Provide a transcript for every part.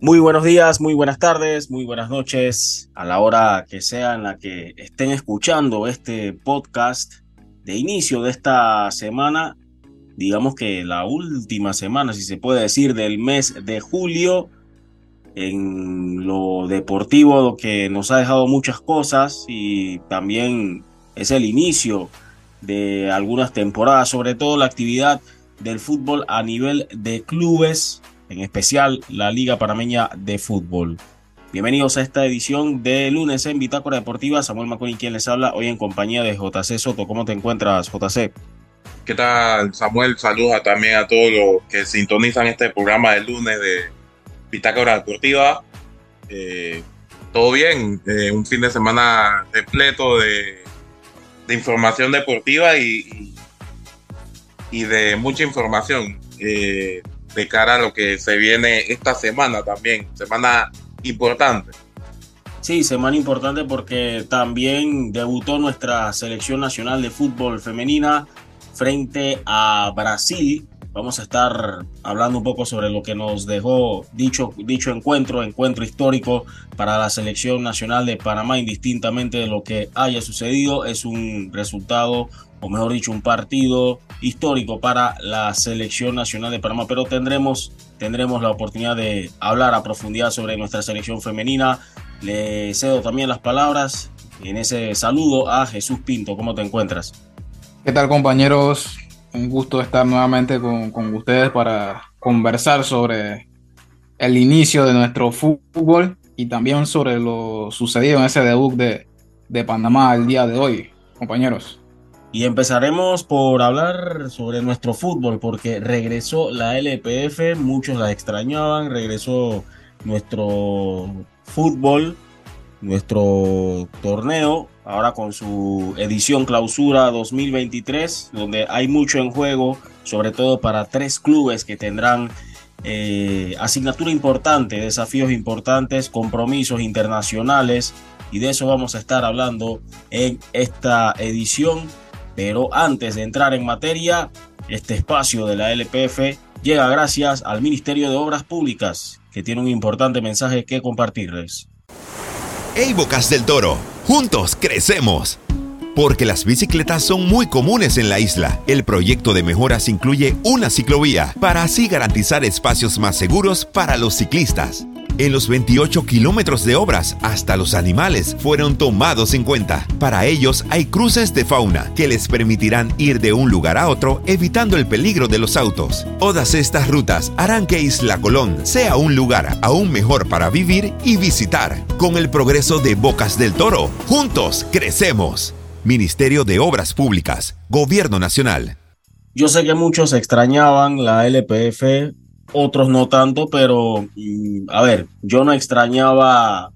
Muy buenos días, muy buenas tardes, muy buenas noches, a la hora que sea en la que estén escuchando este podcast de inicio de esta semana, digamos que la última semana, si se puede decir, del mes de julio, en lo deportivo, lo que nos ha dejado muchas cosas y también es el inicio de algunas temporadas, sobre todo la actividad del fútbol a nivel de clubes en especial la Liga Panameña de Fútbol. Bienvenidos a esta edición de lunes en Bitácora Deportiva. Samuel Maconi quien les habla hoy en compañía de JC Soto. ¿Cómo te encuentras, JC? ¿Qué tal, Samuel? Saludos también a todos los que sintonizan este programa de lunes de Bitácora Deportiva. Eh, todo bien, eh, un fin de semana repleto de, información deportiva y, y, de mucha información. Eh, de cara a lo que se viene esta semana también, semana importante. Sí, semana importante porque también debutó nuestra selección nacional de fútbol femenina frente a Brasil. Vamos a estar hablando un poco sobre lo que nos dejó dicho, dicho encuentro, encuentro histórico para la selección nacional de Panamá, indistintamente de lo que haya sucedido. Es un resultado o mejor dicho, un partido histórico para la selección nacional de Panamá, pero tendremos, tendremos la oportunidad de hablar a profundidad sobre nuestra selección femenina. Le cedo también las palabras en ese saludo a Jesús Pinto. ¿Cómo te encuentras? ¿Qué tal compañeros? Un gusto estar nuevamente con, con ustedes para conversar sobre el inicio de nuestro fútbol y también sobre lo sucedido en ese debut de, de Panamá el día de hoy, compañeros. Y empezaremos por hablar sobre nuestro fútbol, porque regresó la LPF, muchos la extrañaban, regresó nuestro fútbol, nuestro torneo, ahora con su edición clausura 2023, donde hay mucho en juego, sobre todo para tres clubes que tendrán eh, asignatura importante, desafíos importantes, compromisos internacionales, y de eso vamos a estar hablando en esta edición pero antes de entrar en materia, este espacio de la LPF llega gracias al Ministerio de Obras Públicas, que tiene un importante mensaje que compartirles. Hey Bocas del Toro, juntos crecemos. Porque las bicicletas son muy comunes en la isla, el proyecto de mejoras incluye una ciclovía para así garantizar espacios más seguros para los ciclistas. En los 28 kilómetros de obras, hasta los animales fueron tomados en cuenta. Para ellos hay cruces de fauna que les permitirán ir de un lugar a otro evitando el peligro de los autos. Todas estas rutas harán que Isla Colón sea un lugar aún mejor para vivir y visitar. Con el progreso de Bocas del Toro, juntos crecemos. Ministerio de Obras Públicas, Gobierno Nacional. Yo sé que muchos extrañaban la LPF otros no tanto, pero mm, a ver, yo no extrañaba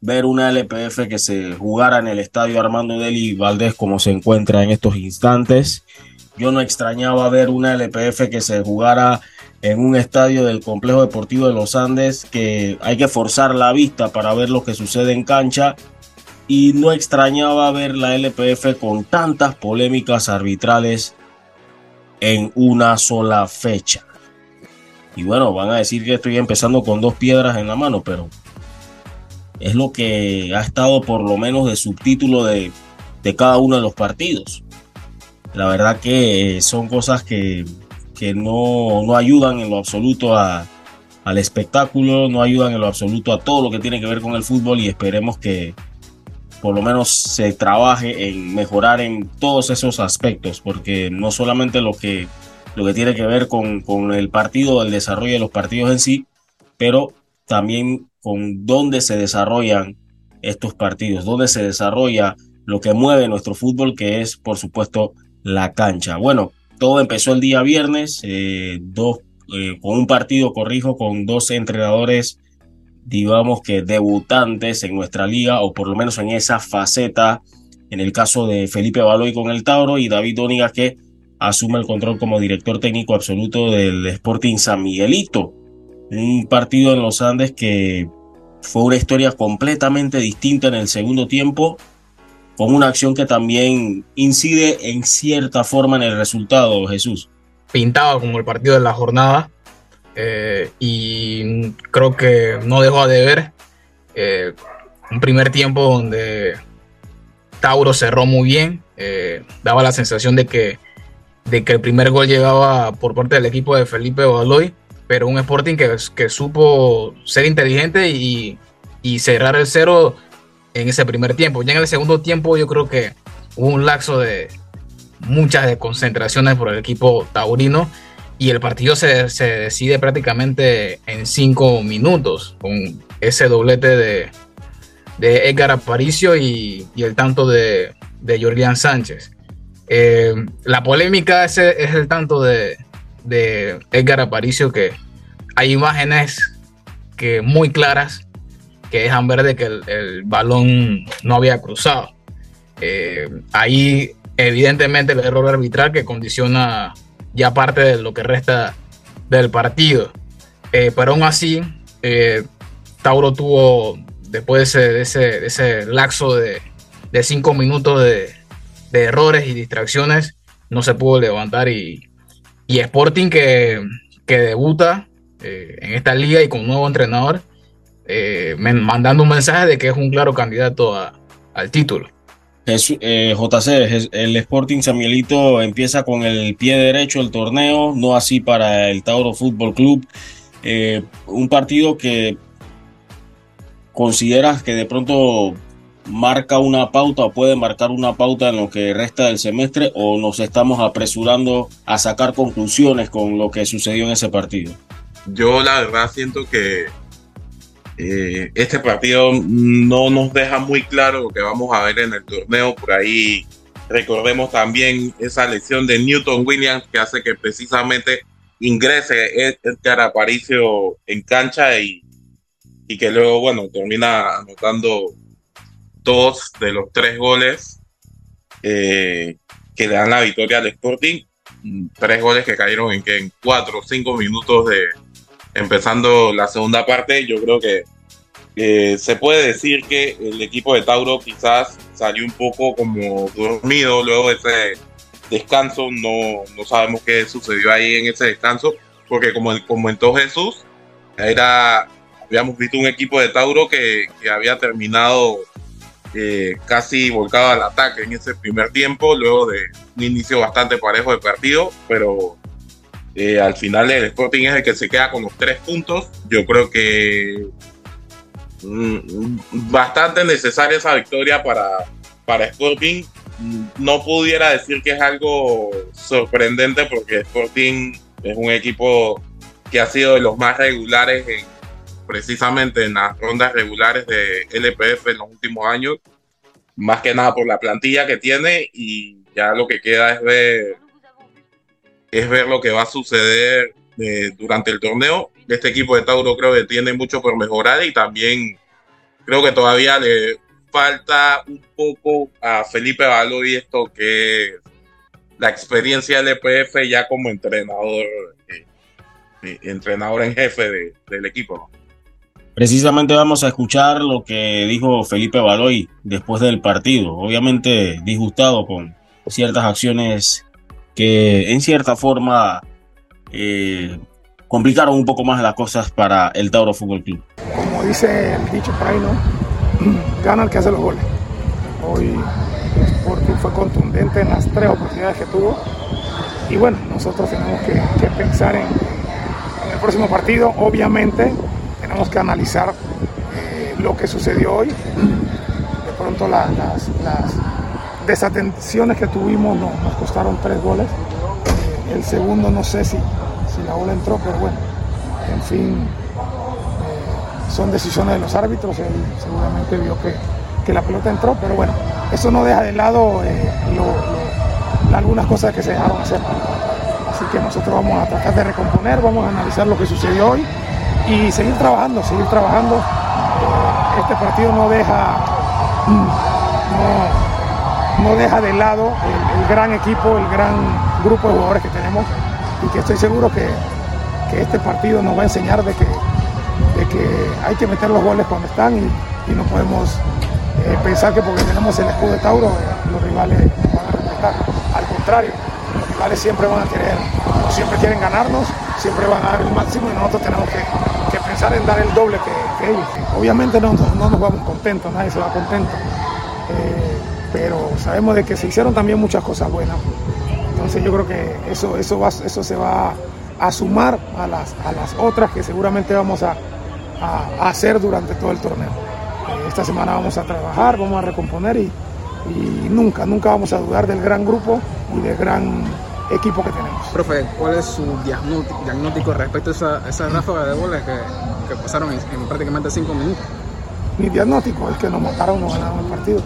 ver una LPF que se jugara en el estadio Armando Deli Valdés como se encuentra en estos instantes. Yo no extrañaba ver una LPF que se jugara en un estadio del Complejo Deportivo de los Andes que hay que forzar la vista para ver lo que sucede en cancha. Y no extrañaba ver la LPF con tantas polémicas arbitrales en una sola fecha. Y bueno, van a decir que estoy empezando con dos piedras en la mano, pero es lo que ha estado por lo menos de subtítulo de, cada uno de los partidos. La verdad que son cosas que, no, ayudan en lo absoluto al espectáculo, no ayudan en lo absoluto a todo lo que tiene que ver con el fútbol y esperemos que por lo menos se trabaje en mejorar en todos esos aspectos, porque no solamente lo que lo que tiene que ver con, el partido, el desarrollo de los partidos en sí, pero también con dónde se desarrollan estos partidos, dónde se desarrolla lo que mueve nuestro fútbol, que es por supuesto la cancha. Bueno, todo empezó el día viernes, eh, dos, eh, con un partido, corrijo, con dos entrenadores, digamos que debutantes en nuestra liga, o por lo menos en esa faceta, en el caso de Felipe Baloy con el Tauro y David Dóniga, que asume el control como director técnico absoluto del Sporting San Miguelito. Un partido en los Andes que fue una historia completamente distinta en el segundo tiempo, con una acción que también incide en cierta forma en el resultado, Jesús. Pintaba como el partido de la jornada, eh, y creo que no dejó de ver eh, un primer tiempo donde Tauro cerró muy bien, eh, daba la sensación de que, de que el primer gol llegaba por parte del equipo de Felipe Baloy, pero un Sporting que, que supo ser inteligente y, cerrar el cero en ese primer tiempo. Ya en el segundo tiempo yo creo que hubo un laxo de muchas desconcentraciones por el equipo taurino y el partido se, decide prácticamente en cinco minutos con ese doblete de, Edgar Aparicio y, el tanto de Jordián Sánchez. Eh, la polémica es, el tanto de, Edgar Aparicio que hay imágenes que muy claras que dejan ver de que el, balón no había cruzado. Eh, ahí evidentemente el error arbitral que condiciona ya parte de lo que resta del partido. Eh, pero aún así, eh, Tauro tuvo, después de ese, de laxo de, de, cinco minutos de, de, errores y distracciones, no se pudo levantar. Y, y Sporting, que, que debuta eh, en esta liga y con un nuevo entrenador, eh, mandando un mensaje de que es un claro candidato al título. Es, eh, JC, el Sporting Samuelito empieza con el pie derecho el torneo, no así para el Tauro Fútbol Club. Eh, un partido que consideras que de pronto marca una pauta o puede marcar una pauta en lo que resta del semestre o nos estamos apresurando a sacar conclusiones con lo que sucedió en ese partido. Yo la verdad siento que eh, este partido no nos deja muy claro lo que vamos a ver en el torneo. Por ahí recordemos también esa lesión de Newton Williams que hace que precisamente ingrese Edgar Aparicio en cancha y, y que luego, bueno, termina anotando dos de los tres goles eh, que le dan la victoria al Sporting. Tres goles que cayeron en, en cuatro o cinco minutos de, empezando la segunda parte, yo creo que eh, se puede decir que el equipo de Tauro quizás salió un poco como dormido luego de ese descanso. No, no sabemos qué sucedió ahí en ese descanso, porque como comentó Jesús, era, habíamos visto un equipo de Tauro que, que había terminado eh, casi volcado al ataque en ese primer tiempo, luego de un inicio bastante parejo de partido, pero eh, al final el Sporting es el que se queda con los tres puntos. Yo creo que mm, bastante necesaria esa victoria para, para Sporting. No pudiera decir que es algo sorprendente porque Sporting es un equipo que ha sido de los más regulares en, precisamente en las rondas regulares de LPF en los últimos años. Más que nada por la plantilla que tiene y ya lo que queda es ver es ver lo que va a suceder eh, durante el torneo. Este equipo de Tauro creo que tiene mucho por mejorar y también creo que todavía le falta un poco a Felipe y esto que la experiencia del EPF ya como entrenador, eh, eh, entrenador en jefe de, del equipo. Precisamente vamos a escuchar lo que dijo Felipe Baloy después del partido, obviamente disgustado con ciertas acciones que en cierta forma eh, complicaron un poco más las cosas para el Tauro Fútbol Club. Como dice el dicho por ahí, ¿no? Gana el que hace los goles. Hoy el Sporting fue contundente en las tres oportunidades que tuvo. Y bueno, nosotros tenemos que, que pensar en, en, el próximo partido. Obviamente tenemos que analizar eh, lo que sucedió hoy. De pronto la, las, desatenciones que tuvimos no, nos costaron tres goles. El segundo no sé si, si, la bola entró, pero bueno, en fin, eh, son decisiones de los árbitros. Él seguramente vio que, que, la pelota entró, pero bueno, eso no deja de lado eh, algunas cosas que se dejaron hacer. Así que nosotros vamos a tratar de recomponer, vamos a analizar lo que sucedió hoy y seguir trabajando, seguir trabajando. este partido no deja. No, deja de lado el, gran equipo, el gran grupo de jugadores que tenemos y que estoy seguro que, que este partido nos va a enseñar de que, de que, hay que meter los goles cuando están y, y no podemos eh, pensar que porque tenemos el escudo de Tauro eh, los rivales van a respetar. Al contrario, los rivales siempre van a querer, siempre quieren ganarnos, siempre van a dar el máximo y nosotros tenemos que, pensar en dar el doble que, ellos. Obviamente no, no, nos vamos contentos, nadie se va contento, eh, pero sabemos de que se hicieron también muchas cosas buenas. Entonces yo creo que eso, eso, va, eso se va a sumar a las, a las otras que seguramente vamos a, a, hacer durante todo el torneo. Eh, esta semana vamos a trabajar, vamos a recomponer y nunca, nunca vamos a dudar del gran grupo y del gran equipo que tenemos. Profe, ¿cuál es su diagnóstico respecto a esa, esa ráfaga de goles que, que pasaron en, prácticamente cinco minutos? Mi diagnóstico es que nos mataron, nos ganaron el partido.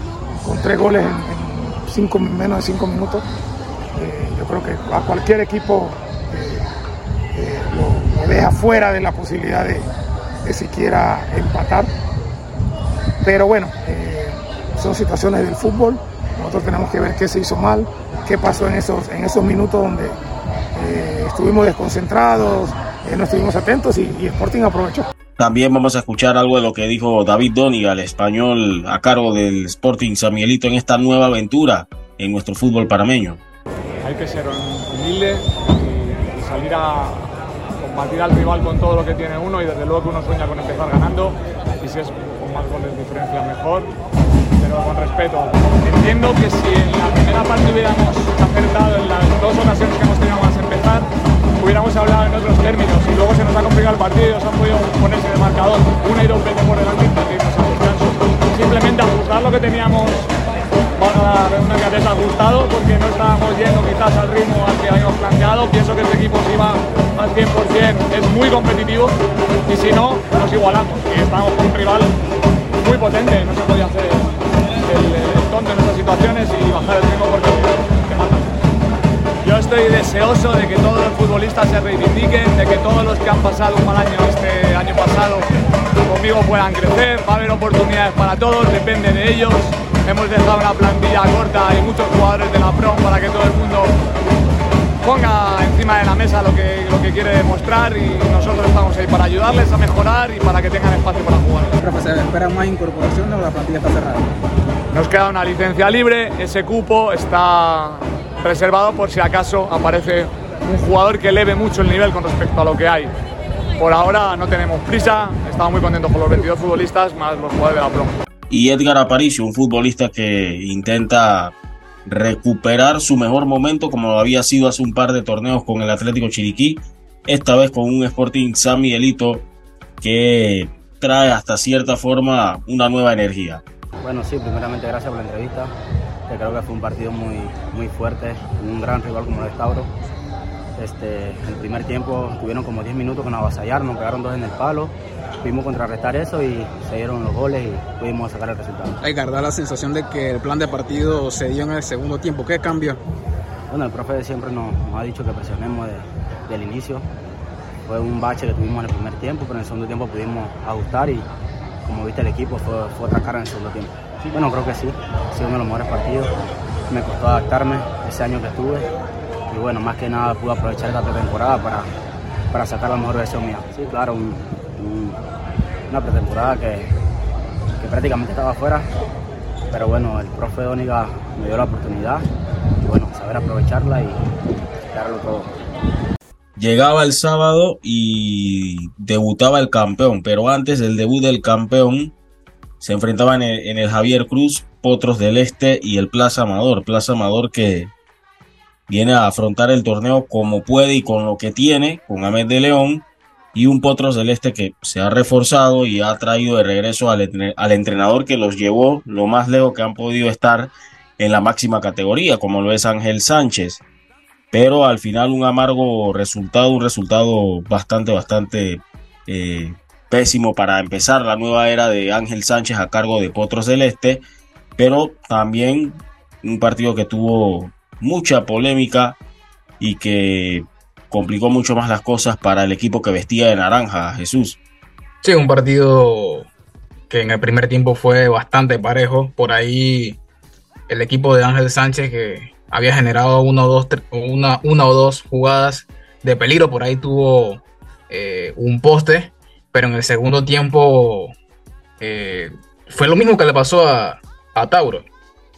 Con tres goles en, cinco, menos de cinco minutos, eh, yo creo que a cualquier equipo eh, eh, lo, deja fuera de la posibilidad de, de siquiera empatar. Pero bueno, son situaciones del fútbol. Nosotros tenemos que ver qué se hizo mal, qué pasó en esos, en esos minutos donde eh, estuvimos desconcentrados, eh, no estuvimos atentos y, Sporting aprovechó. También vamos a escuchar algo de lo que dijo David Donigal, español a cargo del Sporting Samuelito en esta nueva aventura en nuestro fútbol parameño. Hay que ser humilde y, salir a combatir al rival con todo lo que tiene uno y desde luego que uno sueña con empezar ganando y si es con más goles de diferencia mejor pero con respeto. Entiendo que si en la primera parte hubiéramos acertado en las dos ocasiones que hemos tenido más empezar, hubiéramos hablado en otros términos y luego se nos ha complicado el partido y nos han podido ponerse de marcador una y dos veces por delante y partirnos al descanso. Simplemente ajustar lo que teníamos para una que desajustado porque no estábamos yendo quizás al ritmo al que habíamos planteado. Pienso que este equipo si va al 100% es muy competitivo y si no, nos igualamos y estamos con un rival muy potente, no se podía hacer el, tonto en estas situaciones y bajar el ritmo porque te matan. Yo estoy deseoso de que todos los futbolistas se reivindiquen, de que todos los que han pasado un mal año este año pasado conmigo puedan crecer, va a haber oportunidades para todos, depende de ellos. Hemos dejado una plantilla corta y muchos jugadores de la PROM para que todo el mundo ponga encima de la mesa lo que, lo que quiere demostrar y nosotros estamos ahí para ayudarles a mejorar y para que tengan espacio para jugar. Profe, ¿espera más incorporación o la plantilla está cerrada? Nos queda una licencia libre, ese cupo está reservado por si acaso aparece un jugador que eleve mucho el nivel con respecto a lo que hay. Por ahora no tenemos prisa, estamos muy contentos con los 22 futbolistas más los jugadores de la Pro. Y Edgar Aparicio, un futbolista que intenta recuperar su mejor momento como lo había sido hace un par de torneos con el Atlético Chiriquí, esta vez con un Sporting San Miguelito que trae hasta cierta forma una nueva energía. Bueno, sí, primeramente gracias por la entrevista, que creo que fue un partido muy, muy fuerte, un gran rival como el de Tauro. Este, el primer tiempo tuvieron como 10 minutos con avasallar, nos pegaron dos en el palo, pudimos contrarrestar eso y se dieron los goles y pudimos sacar el resultado. Hay que dar la sensación de que el plan de partido se dio en el segundo tiempo. ¿Qué cambió? Bueno, el profe siempre nos, ha dicho que presionemos del inicio. Fue un bache que tuvimos en el primer tiempo, pero en el segundo tiempo pudimos ajustar y como viste el equipo fue, otra cara en el segundo tiempo. Bueno, creo que sí, ha sido uno de los mejores partidos. Me costó adaptarme ese año que estuve y bueno, más que nada pude aprovechar esta pretemporada para, para sacar la mejor versión mía. Sí, claro, una pretemporada que, que, prácticamente estaba afuera, pero bueno, el profe Dóniga me dio la oportunidad y bueno, saber aprovecharla y darlo todo. Llegaba el sábado y debutaba el campeón, pero antes del debut del campeón se enfrentaban en el, Javier Cruz, Potros del Este y el Plaza Amador. Plaza Amador que viene a afrontar el torneo como puede y con lo que tiene, con Ahmed de León y un Potros del Este que se ha reforzado y ha traído de regreso al, al, entrenador que los llevó lo más lejos que han podido estar en la máxima categoría, como lo es Ángel Sánchez pero al final un amargo resultado, un resultado bastante, bastante eh, pésimo para empezar la nueva era de Ángel Sánchez a cargo de Potros del Este, pero también un partido que tuvo mucha polémica y que complicó mucho más las cosas para el equipo que vestía de naranja, Jesús. Sí, un partido que en el primer tiempo fue bastante parejo. Por ahí el equipo de Ángel Sánchez que había generado una o dos, una, una o dos jugadas de peligro. Por ahí tuvo eh, un poste, pero en el segundo tiempo eh, fue lo mismo que le pasó a, Tauro.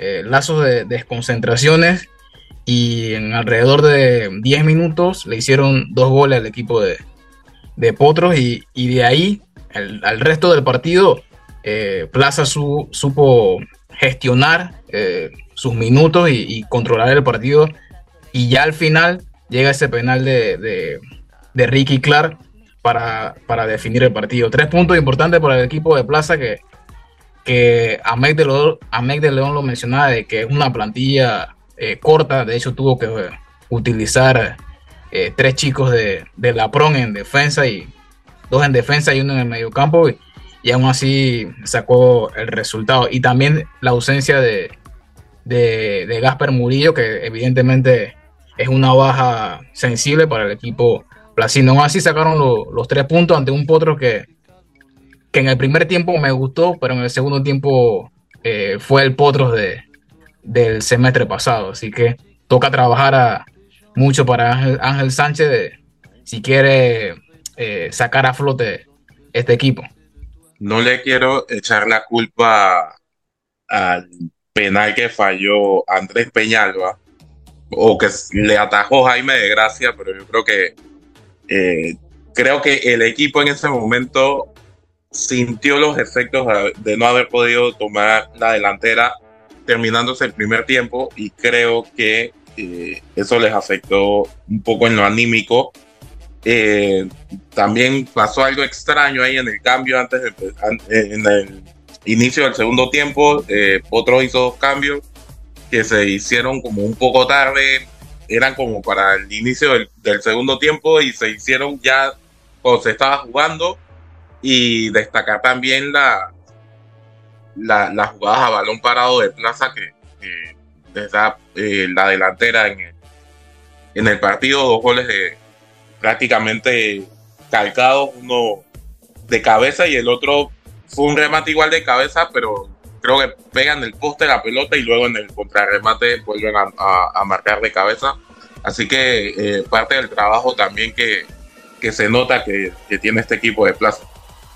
Eh, lazos de desconcentraciones y en alrededor de 10 minutos le hicieron dos goles al equipo de, de Potros y, de ahí al resto del partido Plaza su, supo gestionar sus minutos y, controlar el partido y ya al final llega ese penal de, de, Ricky Clark para, para, definir el partido. Tres puntos importantes para el equipo de Plaza que, que Amec de, León, León lo mencionaba de que es una plantilla eh, corta, de hecho tuvo que utilizar tres chicos de, de la PRON en defensa y dos en defensa y uno en el medio campo y, y aún así sacó el resultado. Y también la ausencia de, de, Gasper Murillo, que evidentemente es una baja sensible para el equipo placino. Así sacaron los tres puntos ante un potro que, que en el primer tiempo me gustó, pero en el segundo tiempo eh, fue el potro de, del semestre pasado. Así que toca trabajar mucho para Ángel, Sánchez de, si quiere eh, sacar a flote este equipo no le quiero echar la culpa al penal que falló Andrés Peñalba o que le atajó Jaime de Gracia, pero yo creo que eh, creo que el equipo en ese momento sintió los efectos de no haber podido tomar la delantera terminándose el primer tiempo y creo que eh, eso les afectó un poco en lo anímico. Eh, también pasó algo extraño ahí en el cambio antes de, en el inicio del segundo tiempo. Eh, hizo dos cambios que se hicieron como un poco tarde, eran como para el inicio del, segundo tiempo y se hicieron ya cuando se estaba jugando. Y destacar también la, la, las jugadas a balón parado de Plaza que, desde eh, la delantera en en el partido, dos goles de, prácticamente calcados, uno de cabeza y el otro fue un remate igual de cabeza, pero creo que pegan el poste la pelota y luego en el contrarremate vuelven a, marcar de cabeza. Así que eh, parte del trabajo también que, que se nota que, que, tiene este equipo de plaza.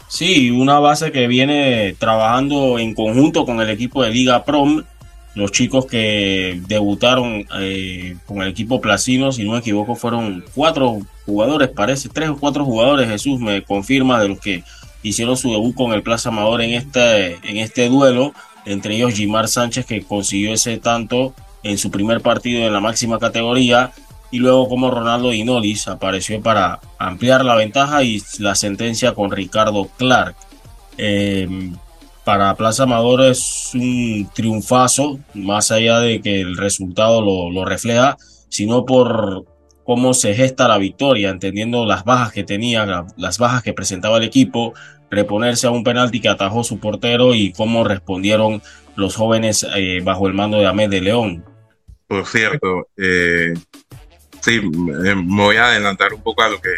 Sí, una base que viene trabajando en conjunto con el equipo de Liga Prom los chicos que debutaron eh, con el equipo Placino, si no me equivoco, fueron cuatro jugadores, parece, tres o cuatro jugadores, Jesús me confirma, de los que hicieron su debut con el Plaza Amador en este, en este duelo, entre ellos Jimar Sánchez, que consiguió ese tanto en su primer partido en la máxima categoría, y luego como Ronaldo Inolis apareció para ampliar la ventaja y la sentencia con Ricardo Clark. Eh, para Plaza Amador es un triunfazo, más allá de que el resultado lo, refleja, sino por cómo se gesta la victoria, entendiendo las bajas que tenía, las bajas que presentaba el equipo, reponerse a un penalti que atajó su portero y cómo respondieron los jóvenes eh, bajo el mando de Ahmed de León. Por cierto, eh, sí, me voy a adelantar un poco a lo que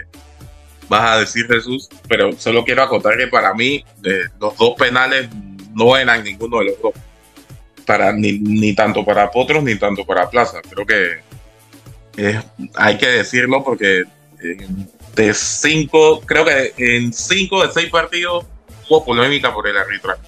vas a decir Jesús, pero solo quiero acotar que para mí los dos penales no eran ninguno de los dos. Para, ni, tanto para Potros ni tanto para Plaza. Creo que hay que decirlo porque de cinco, creo que en cinco de seis partidos hubo polémica por el arbitraje.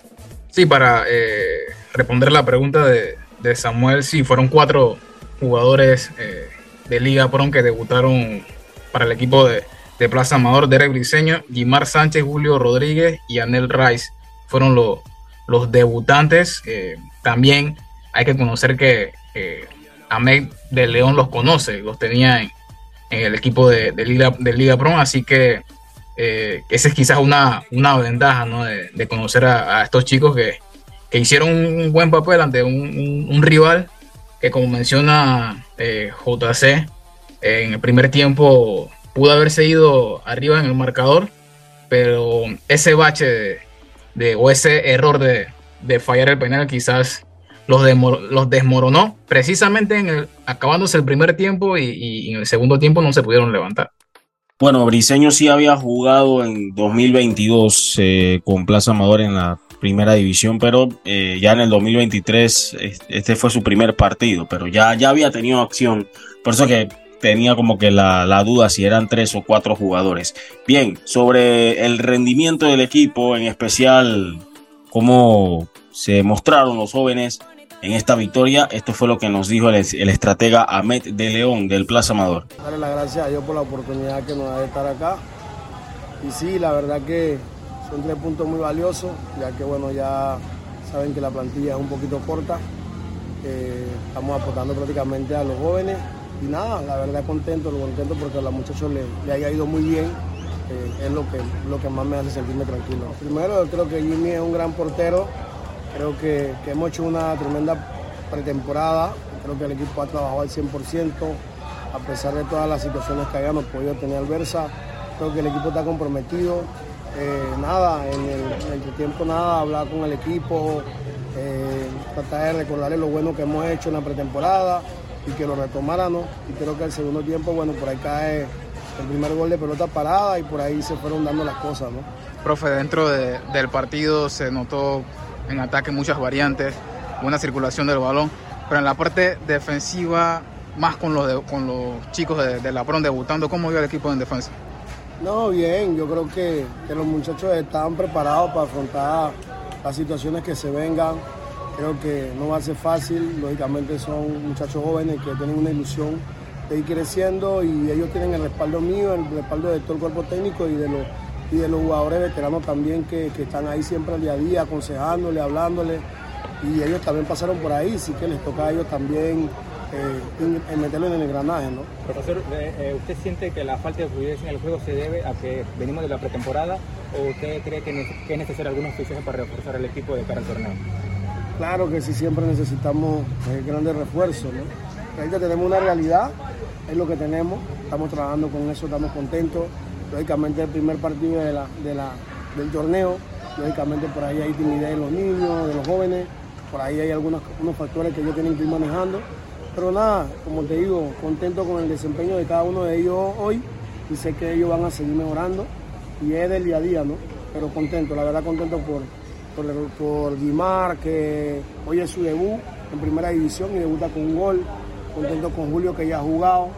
Sí, para eh, responder la pregunta de, Samuel, sí, fueron cuatro jugadores eh, de Liga Pron que debutaron para el equipo de, de Plaza Amador, Derek Briseño, Guimar Sánchez, Julio Rodríguez y Anel Rice fueron los, los debutantes. Eh, también hay que conocer que eh, Ahmed de León los conoce, los tenía en, el equipo de, Liga, de Liga Pro, así que eh, esa es quizás una, una ventaja ¿no? de, conocer a, estos chicos que, que, hicieron un buen papel ante un, rival que como menciona JC, en el primer tiempo pudo haberse ido arriba en el marcador, pero ese bache de, o ese error de, fallar el penal quizás los, los desmoronó precisamente en el, acabándose el primer tiempo y, en el segundo tiempo no se pudieron levantar. Bueno, Briseño sí había jugado en 2022 eh, con Plaza Amador en la primera división, pero eh, ya en el 2023 este fue su primer partido, pero ya, ya había tenido acción. Por eso que tenía como que la, duda si eran tres o cuatro jugadores. Bien, sobre el rendimiento del equipo, en especial cómo se mostraron los jóvenes en esta victoria. Esto fue lo que nos dijo el, estratega Ahmed de León del Plaza Amador. Darle las gracias a Dios por la oportunidad que nos da de estar acá. Y sí, la verdad que son tres puntos muy valiosos, ya que bueno, ya saben que la plantilla es un poquito corta. Eh, estamos aportando prácticamente a los jóvenes y nada, la verdad contento, lo contento porque a los muchachos le, le haya ido muy bien. Eh, es lo que, lo que más me hace sentirme tranquilo. Primero, creo que Jimmy es un gran portero. Creo que, hemos hecho una tremenda pretemporada. Creo que el equipo ha trabajado al 100%. A pesar de todas las situaciones que hayamos podido tener adversa, creo que el equipo está comprometido. Eh, nada, en el, en tiempo nada, hablar con el equipo, eh, tratar de recordarle lo bueno que hemos hecho en la pretemporada y que lo retomáramos. Y creo que el segundo tiempo, bueno, por ahí cae el primer gol de pelota parada y por ahí se fueron dando las cosas, ¿no? Profe, dentro de, del partido se notó en ataque muchas variantes, buena circulación del balón, pero en la parte defensiva, más con los, de, con los chicos de, de la PRON debutando, ¿cómo vio el equipo en defensa? No, bien, yo creo que, que los muchachos estaban preparados para afrontar las situaciones que se vengan. Creo que no va a ser fácil, lógicamente son muchachos jóvenes que tienen una ilusión de ir creciendo y ellos tienen el respaldo mío, el respaldo de todo el cuerpo técnico y de los, y de los jugadores veteranos también que, que están ahí siempre al día a día, aconsejándole, hablándole y ellos también pasaron por ahí, sí que les toca a ellos también eh, meterlo en el engranaje. ¿no? Profesor, eh, ¿usted siente que la falta de fluidez en el juego se debe a que venimos de la pretemporada o usted cree que, que es necesario algunos fichajes para reforzar el equipo de cara al torneo? Claro que sí, siempre necesitamos eh, grandes refuerzos. ¿no? Ahorita tenemos una realidad, es lo que tenemos, estamos trabajando con eso, estamos contentos. Lógicamente el primer partido de la, de la, del torneo, lógicamente por ahí hay timidez de los niños, de los jóvenes, por ahí hay algunos unos factores que ellos tienen que ir manejando. Pero nada, como te digo, contento con el desempeño de cada uno de ellos hoy. Y sé que ellos van a seguir mejorando. Y es del día a día, ¿no? Pero contento, la verdad contento por, por, por Guimar, que hoy es su debut en primera división y debuta con un gol, contento con Julio que ya ha jugado,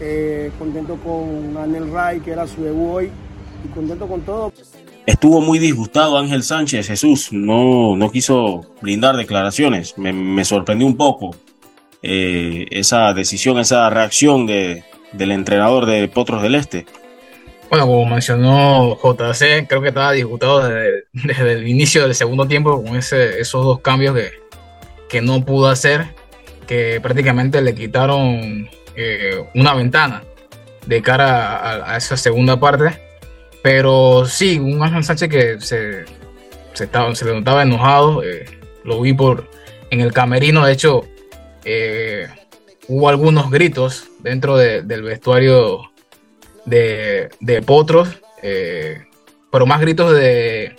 eh, contento con Anel Ray que era su debut hoy y contento con todo. Estuvo muy disgustado Ángel Sánchez, Jesús, no, no quiso brindar declaraciones, me, me sorprendió un poco eh, esa decisión, esa reacción de, del entrenador de Potros del Este. Bueno, como mencionó JC, creo que estaba disgustado desde, desde el inicio del segundo tiempo con ese, esos dos cambios que, que no pudo hacer, que prácticamente le quitaron eh, una ventana de cara a, esa segunda parte. Pero sí, un Ángel Sánchez que se, estaba, se le notaba enojado, eh, lo vi por en el camerino, de hecho, eh, hubo algunos gritos dentro de, del vestuario de, de Potros, pero más gritos de,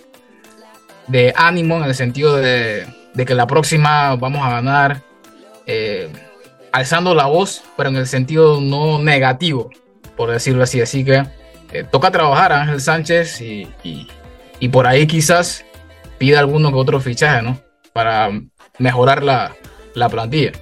de, ánimo en el sentido de, que la próxima vamos a ganar, alzando la voz, pero en el sentido no negativo, por decirlo así. Así que eh, toca trabajar Ángel Sánchez y, y, y, por ahí quizás pida alguno que otro fichaje, ¿no? Para mejorar la, la plantilla.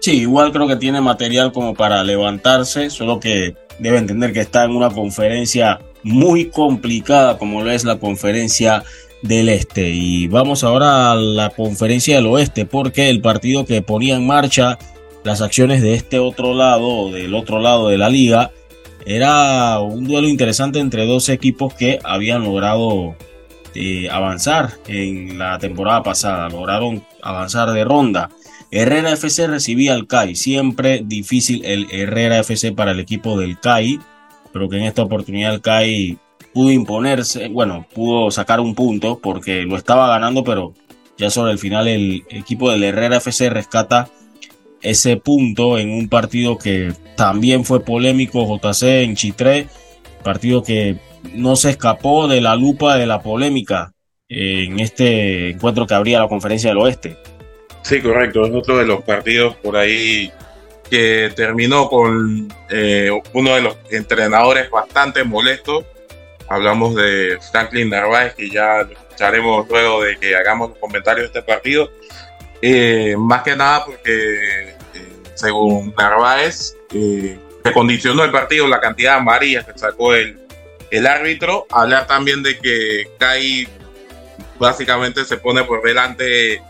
Sí, igual creo que tiene material como para levantarse, solo que debe entender que está en una conferencia muy complicada como lo es la conferencia del este. Y vamos ahora a la conferencia del oeste, porque el partido que ponía en marcha las acciones de este otro lado, del otro lado de la liga, era un duelo interesante entre dos equipos que habían logrado eh, avanzar en la temporada pasada, lograron avanzar de ronda. Herrera FC recibía al CAI, siempre difícil el Herrera FC para el equipo del CAI, pero que en esta oportunidad el CAI pudo imponerse, bueno, pudo sacar un punto porque lo estaba ganando, pero ya sobre el final el equipo del Herrera FC rescata ese punto en un partido que también fue polémico, JC en Chitré, partido que no se escapó de la lupa de la polémica en este encuentro que abría la conferencia del oeste. Sí, correcto. Es otro de los partidos por ahí que terminó con eh, uno de los entrenadores bastante molestos. Hablamos de Franklin Narváez, que ya escucharemos luego de que hagamos los comentarios de este partido. Eh, más que nada porque, eh, según Narváez, se condicionó el partido la cantidad de amarillas que sacó el, el árbitro. Hablar también de que Kai básicamente se pone por delante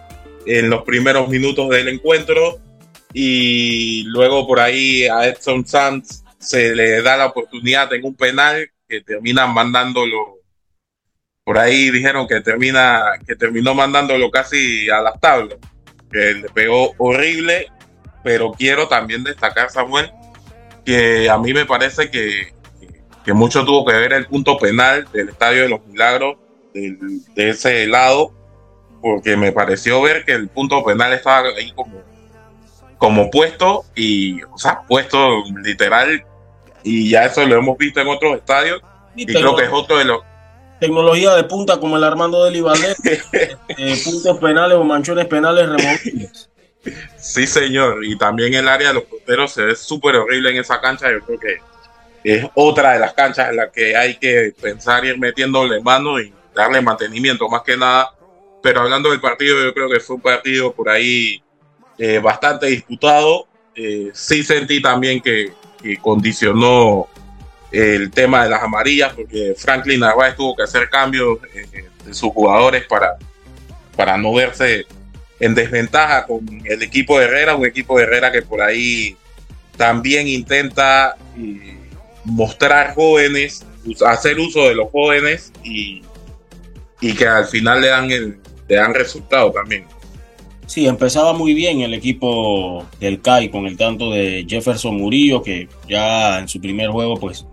en los primeros minutos del encuentro y luego por ahí a Edson Sanz se le da la oportunidad en un penal que termina mandándolo por ahí dijeron que termina que terminó mandándolo casi a las tablas que le pegó horrible pero quiero también destacar Samuel que a mí me parece que, que mucho tuvo que ver el punto penal del Estadio de los Milagros de ese lado porque me pareció ver que el punto penal estaba ahí como, como puesto y, o sea, puesto literal y ya eso lo hemos visto en otros estadios y, creo que es otro de los tecnología de punta como el Armando del Ibadet, eh, puntos penales o manchones penales removibles. Sí, señor, y también el área de los porteros se ve súper horrible en esa cancha, yo creo que es otra de las canchas en las que hay que pensar ir metiéndole mano y darle mantenimiento más que nada pero hablando del partido, yo creo que fue un partido por ahí eh, bastante disputado. Eh, sí sentí también que, condicionó el tema de las amarillas, porque Franklin Narváez tuvo que hacer cambios eh, de sus jugadores para, para no verse en desventaja con el equipo de Herrera, un equipo de Herrera que por ahí también intenta mostrar jóvenes, hacer uso de los jóvenes y, y que al final le dan el, te dan resultado también. Sí, empezaba muy bien el equipo del CAI con el tanto de Jefferson Murillo, que ya en su primer juego pues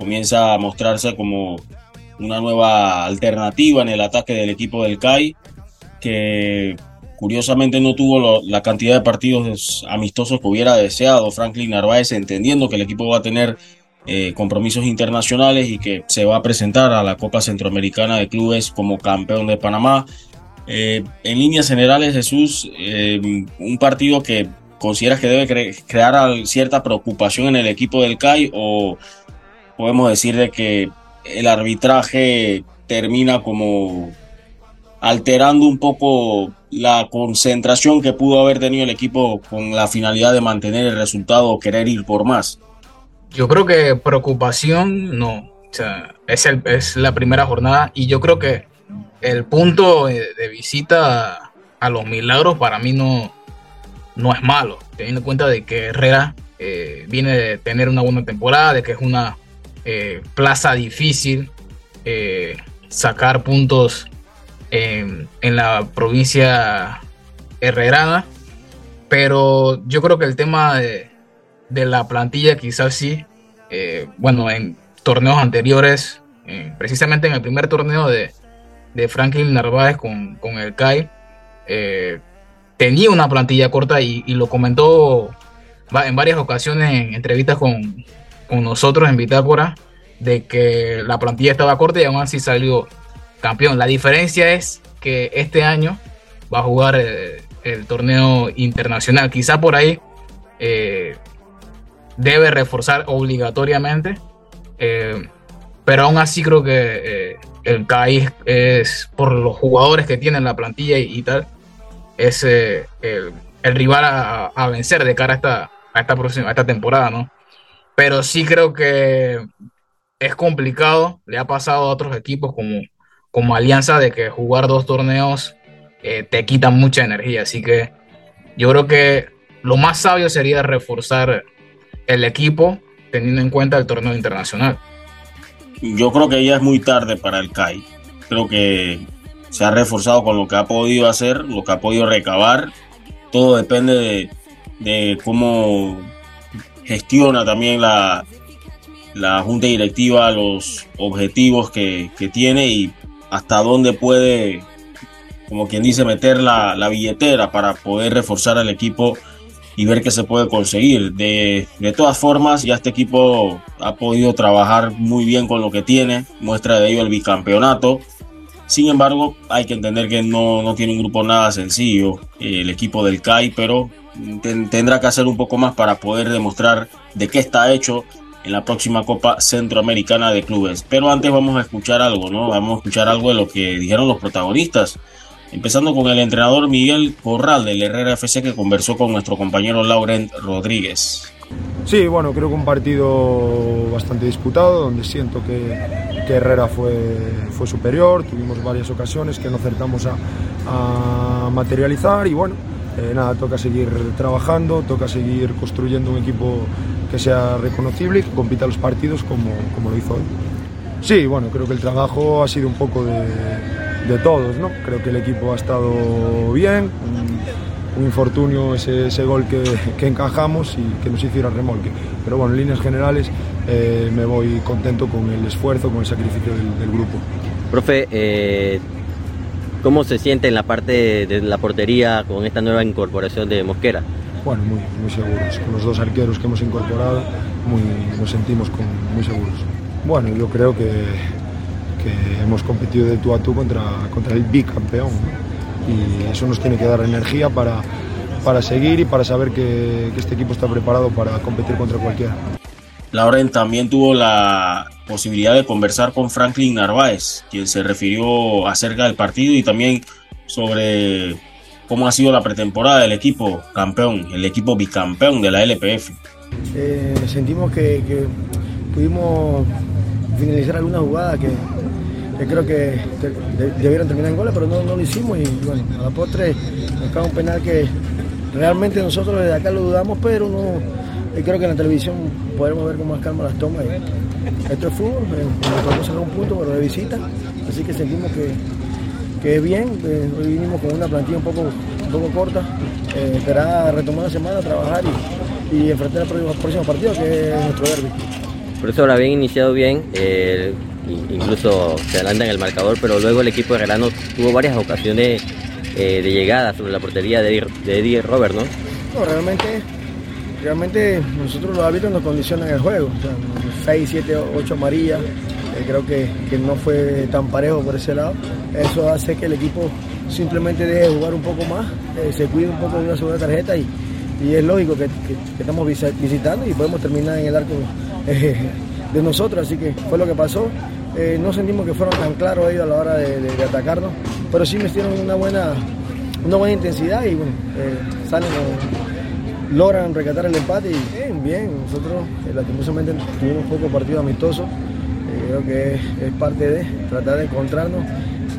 comienza a mostrarse como una nueva alternativa en el ataque del equipo del CAI, que curiosamente no tuvo la cantidad de partidos amistosos que hubiera deseado Franklin Narváez, entendiendo que el equipo va a tener eh, compromisos internacionales y que se va a presentar a la Copa Centroamericana de Clubes como campeón de Panamá. Eh, en líneas generales, Jesús, eh, un partido que consideras que debe crear cierta preocupación en el equipo del CAI o podemos decir de que el arbitraje termina como alterando un poco la concentración que pudo haber tenido el equipo con la finalidad de mantener el resultado o querer ir por más. Yo creo que preocupación no. O sea, es, el, es la primera jornada y yo creo que el punto de visita a los milagros para mí no, no es malo, teniendo en cuenta de que Herrera eh, viene de tener una buena temporada, de que es una eh, plaza difícil eh, sacar puntos en, la provincia herrerana, pero yo creo que el tema de, de la plantilla quizás sí, bueno, en torneos anteriores, precisamente en el primer torneo de, de Franklin Narváez con, el CAI, eh, tenía una plantilla corta y, lo comentó en varias ocasiones en entrevistas con, nosotros en Bitácora, de que la plantilla estaba corta y aún así salió campeón. La diferencia es que este año va a jugar eh, el, torneo internacional. Quizá por ahí eh, debe reforzar obligatoriamente, pero aún así creo que el CAI es por los jugadores que tiene en la plantilla y, tal, es eh, el, rival a, vencer de cara a esta, a esta, próxima, a esta temporada, ¿no? Pero sí creo que es complicado, le ha pasado a otros equipos como, como Alianza de que jugar dos torneos eh, te quita mucha energía, así que yo creo que lo más sabio sería reforzar el equipo teniendo en cuenta el torneo internacional yo creo que ya es muy tarde para el CAI. Creo que se ha reforzado con lo que ha podido hacer, lo que ha podido recabar. Todo depende de, cómo gestiona también la, la junta directiva los objetivos que, tiene y hasta dónde puede, como quien dice, meter la, la billetera para poder reforzar al equipo y ver qué se puede conseguir. De, de, todas formas, ya este equipo ha podido trabajar muy bien con lo que tiene, muestra de ello el bicampeonato. Sin embargo, hay que entender que no, no tiene un grupo nada sencillo el equipo del CAI, pero tendrá que hacer un poco más para poder demostrar de qué está hecho en la próxima Copa Centroamericana de Clubes. Pero antes vamos a escuchar algo, ¿no? Vamos a escuchar algo de lo que dijeron los protagonistas Empezando con el entrenador Miguel Corral del Herrera FC que conversó con nuestro compañero Laurent Rodríguez. Sí, bueno, creo que un partido bastante disputado, donde siento que, Herrera fue, superior, tuvimos varias ocasiones que no acertamos a materializar y bueno, eh, nada, toca seguir trabajando, toca seguir construyendo un equipo que sea reconocible y que compita los partidos como, como lo hizo hoy. Sí, bueno, creo que el trabajo ha sido un poco de, de todos, ¿no? Creo que el equipo ha estado bien, un, un infortunio ese, ese gol que, que, encajamos y que nos hiciera remolque. Pero bueno, en líneas generales eh, me voy contento con el esfuerzo, con el sacrificio del, del grupo. Profe, eh, ¿cómo se siente en la parte de la portería con esta nueva incorporación de Mosquera? Bueno, muy, muy seguros. Con los dos arqueros que hemos incorporado, muy, nos sentimos con, muy seguros. Bueno, yo creo que, que hemos competido de tú a tú contra, contra el bicampeón. ¿no? Y eso nos tiene que dar energía para, para seguir y para saber que, que este equipo está preparado para competir contra cualquiera. Lauren también tuvo la posibilidad de conversar con Franklin Narváez, quien se refirió acerca del partido y también sobre cómo ha sido la pretemporada del equipo campeón, el equipo bicampeón de la LPF. Eh, sentimos que, pudimos finalizar alguna jugada que, creo que de, debieron terminar en goles, pero no, no, lo hicimos y bueno, a la postre nos cae un penal que realmente nosotros desde acá lo dudamos, pero no y creo que en la televisión podremos ver con más calma las tomas. Esto es fútbol, eh, podemos sacar un punto, pero de visita, así que sentimos que, que es bien. Eh, hoy vinimos con una plantilla un poco, un poco corta, eh, esperar retomar la semana, trabajar y, y enfrentar el próximo, próximo, partido, que es nuestro derby. Profesor, habían iniciado bien, eh, incluso se adelanta en el marcador, pero luego el equipo de Relano tuvo varias ocasiones de llegada sobre la portería de, de Eddie Robert, ¿no? No, realmente realmente nosotros los árbitros nos condicionan el juego. O sea, 6, 7, 8 amarillas. Eh, creo que, que, no fue tan parejo por ese lado. Eso hace que el equipo simplemente deje de jugar un poco más, eh, se cuide un poco de una segunda tarjeta y, y es lógico que, que, estamos visitando y podemos terminar en el arco eh, de nosotros. Así que fue lo que pasó. No sentimos que fueron tan claros ellos a la hora de, atacarnos, pero sí metieron una buena, una buena intensidad y bueno, salen con, logran rescatar el empate y bien, bien. Nosotros eh, lastimosamente tuvimos poco partido amistoso. Eh, creo que es, es, parte de tratar de encontrarnos.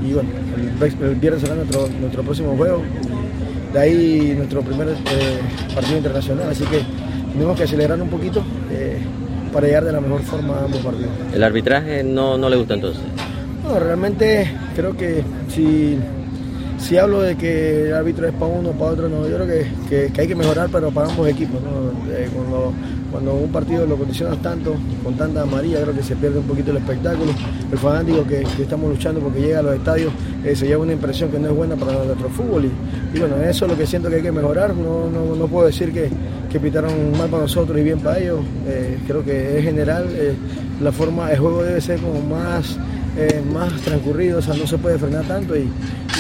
Y bueno, el, el viernes será nuestro, nuestro próximo juego. De ahí nuestro primer eh, partido internacional. Así que tenemos que acelerar un poquito eh, para llegar de la mejor forma a ambos partidos. ¿El arbitraje no, no le gusta entonces? No, realmente creo que si si hablo de que el árbitro es para uno, para otro, no, yo creo que, que, hay que mejorar, pero para ambos equipos. ¿no? Eh, cuando, cuando, un partido lo condicionas tanto, con tanta amarilla, creo que se pierde un poquito el espectáculo. El fanático que, estamos luchando porque llega a los estadios eh, se lleva una impresión que no es buena para nuestro fútbol. Y, y, bueno, eso es lo que siento que hay que mejorar. No, no, no puedo decir que, que, pitaron mal para nosotros y bien para ellos. Eh, creo que es general. La forma, el juego debe ser como más más transcurrido, o sea, no se puede frenar tanto y,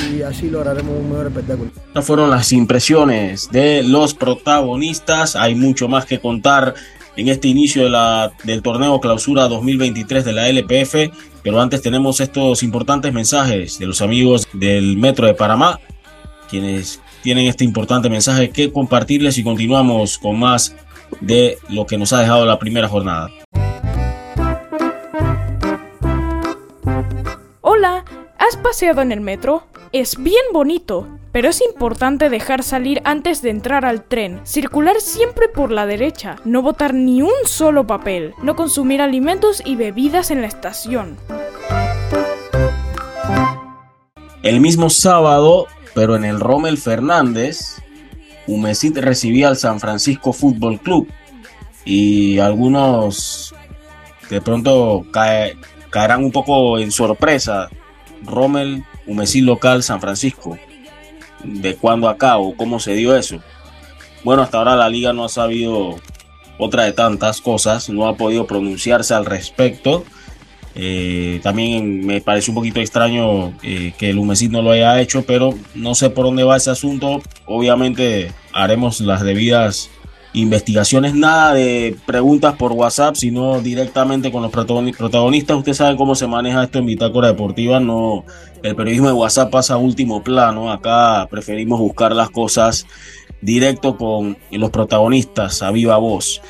y, así lograremos un mejor espectáculo. Estas fueron las impresiones de los protagonistas, hay mucho más que contar en este inicio de la, del torneo clausura 2023 de la LPF, pero antes tenemos estos importantes mensajes de los amigos del Metro de Panamá, quienes tienen este importante mensaje que compartirles y continuamos con más de lo que nos ha dejado la primera jornada. Hola, ¿has paseado en el metro? Es bien bonito, pero es importante dejar salir antes de entrar al tren, circular siempre por la derecha, no botar ni un solo papel, no consumir alimentos y bebidas en la estación. El mismo sábado, pero en el Rommel Fernández, Humesit recibía al San Francisco Fútbol Club y algunos de pronto cae, caerán un poco en sorpresa. Rommel, Humesit local, San Francisco. ¿De cuándo acá o cómo se dio eso? Bueno, hasta ahora la liga no ha sabido otra de tantas cosas, no ha podido pronunciarse al respecto. Eh, también me parece un poquito extraño eh, que el Humesit no lo haya hecho, pero no sé por dónde va ese asunto. Obviamente haremos las debidas investigaciones, nada de preguntas por WhatsApp, sino directamente con los protagonistas. Usted sabe cómo se maneja esto en Bitácora Deportiva. No, el periodismo de WhatsApp pasa a último plano. Acá preferimos buscar las cosas directo con los protagonistas, a viva voz.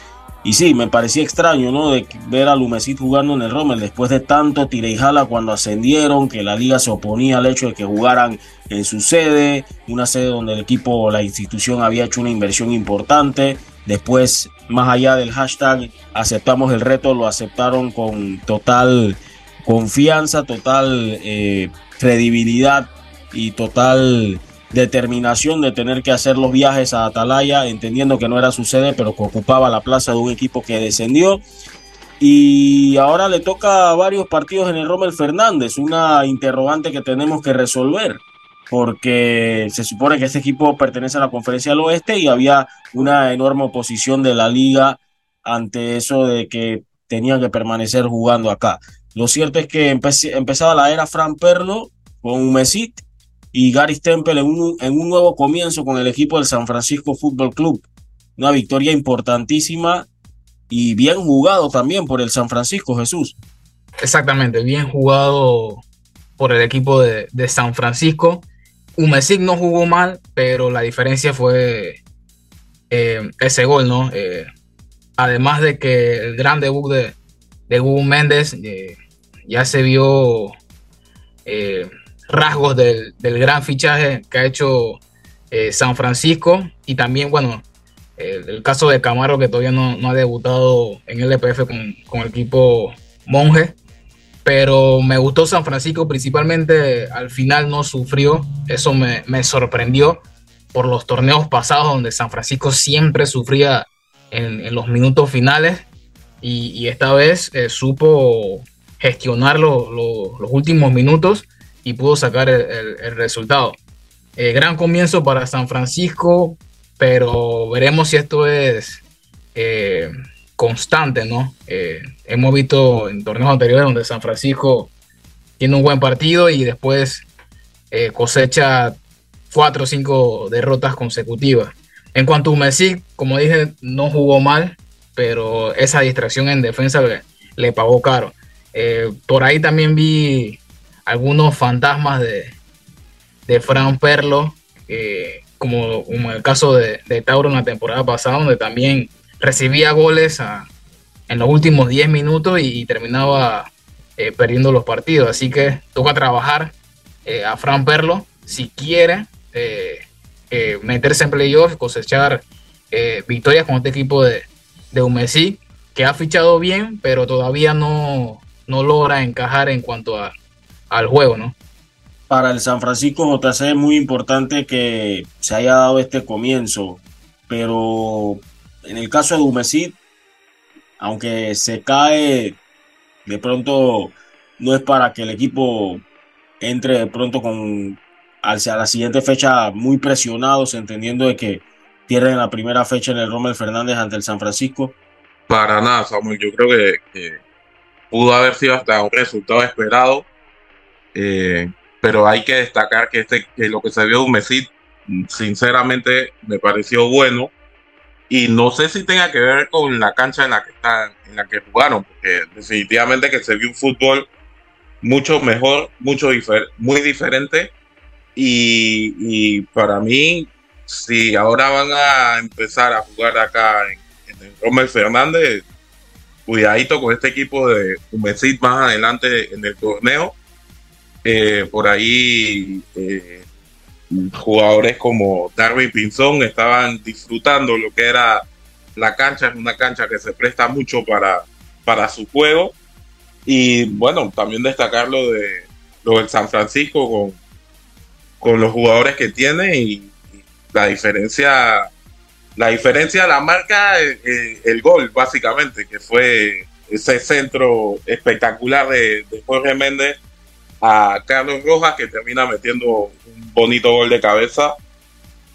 Y sí, me parecía extraño, ¿no? De ver a Lumesit jugando en el Rommel después de tanto tira y jala cuando ascendieron, que la liga se oponía al hecho de que jugaran en su sede, una sede donde el equipo, la institución había hecho una inversión importante. Después, más allá del hashtag, aceptamos el reto, lo aceptaron con total confianza, total eh, credibilidad y total determinación de tener que hacer los viajes a Atalaya, entendiendo que no era su sede, pero que ocupaba la plaza de un equipo que descendió. Y ahora le toca varios partidos en el Rommel Fernández, una interrogante que tenemos que resolver, porque se supone que este equipo pertenece a la Conferencia del Oeste y había una enorme oposición de la liga ante eso de que tenían que permanecer jugando acá. Lo cierto es que empezaba la era Fran Perlo con un Mesit y Gary un, en un nuevo comienzo con el equipo del San Francisco Fútbol Club. Una victoria importantísima y bien jugado también por el San Francisco, Jesús. Exactamente, bien jugado por el equipo de, San Francisco. Umesic no jugó mal, pero la diferencia fue eh, ese gol, ¿no? Eh, además de que el gran debut de, de Hugo Méndez eh, ya se vio rasgos del, gran fichaje que ha hecho San Francisco y también, bueno, el, caso de Camaro que todavía no, ha debutado en el LPF con, el equipo Monje, pero me gustó San Francisco principalmente al final no sufrió, eso me, sorprendió por los torneos pasados donde San Francisco siempre sufría en, los minutos finales y, esta vez eh, supo gestionar los últimos minutos y pudo sacar el, resultado. Eh, gran comienzo para San Francisco, pero veremos si esto es eh, constante, ¿no? Eh, hemos visto en torneos anteriores donde San Francisco tiene un buen partido y después cosecha cuatro o cinco derrotas consecutivas. En cuanto a Messi, como dije, no jugó mal, pero esa distracción en defensa le, pagó caro. por ahí también vi algunos fantasmas de, de Fran Perlo, como, en el caso de, Tauro en la temporada pasada, donde también recibía goles en los últimos 10 minutos y, terminaba eh, perdiendo los partidos. Así que toca trabajar eh, a Fran Perlo si quiere eh, meterse en playoffs, cosechar victorias con este equipo de, de Umesí, que ha fichado bien, pero todavía no, no logra encajar en cuanto a, al juego, ¿no? Para el San Francisco JC es muy importante que se haya dado este comienzo, pero en el caso de Dumesit, aunque se cae, de pronto no es para que el equipo entre de pronto con hacia la siguiente fecha muy presionados, entendiendo de que pierden la primera fecha en el Rommel Fernández ante el San Francisco. Para nada, Samuel, yo creo que, pudo haber sido hasta un resultado esperado eh, pero hay que destacar que, este, que lo que se vio de un Messi, sinceramente, me pareció bueno. Y no sé si tenga que ver con la cancha en la que están, en la que jugaron, porque definitivamente que se vio un fútbol mucho mejor, mucho muy diferente. Y, para mí, si ahora van a empezar a jugar acá en, el Rommel Fernández, cuidadito con este equipo de Messi más adelante en el torneo, eh, por ahí eh, jugadores como Darwin Pinzón estaban disfrutando lo que era la cancha, es una cancha que se presta mucho para, para su juego. Y bueno, también destacar lo de lo del San Francisco con, con los jugadores que tiene y, la diferencia, la diferencia la marca eh, el, gol, básicamente, que fue ese centro espectacular de, de Jorge Méndez a Carlos Rojas, que termina metiendo un bonito gol de cabeza.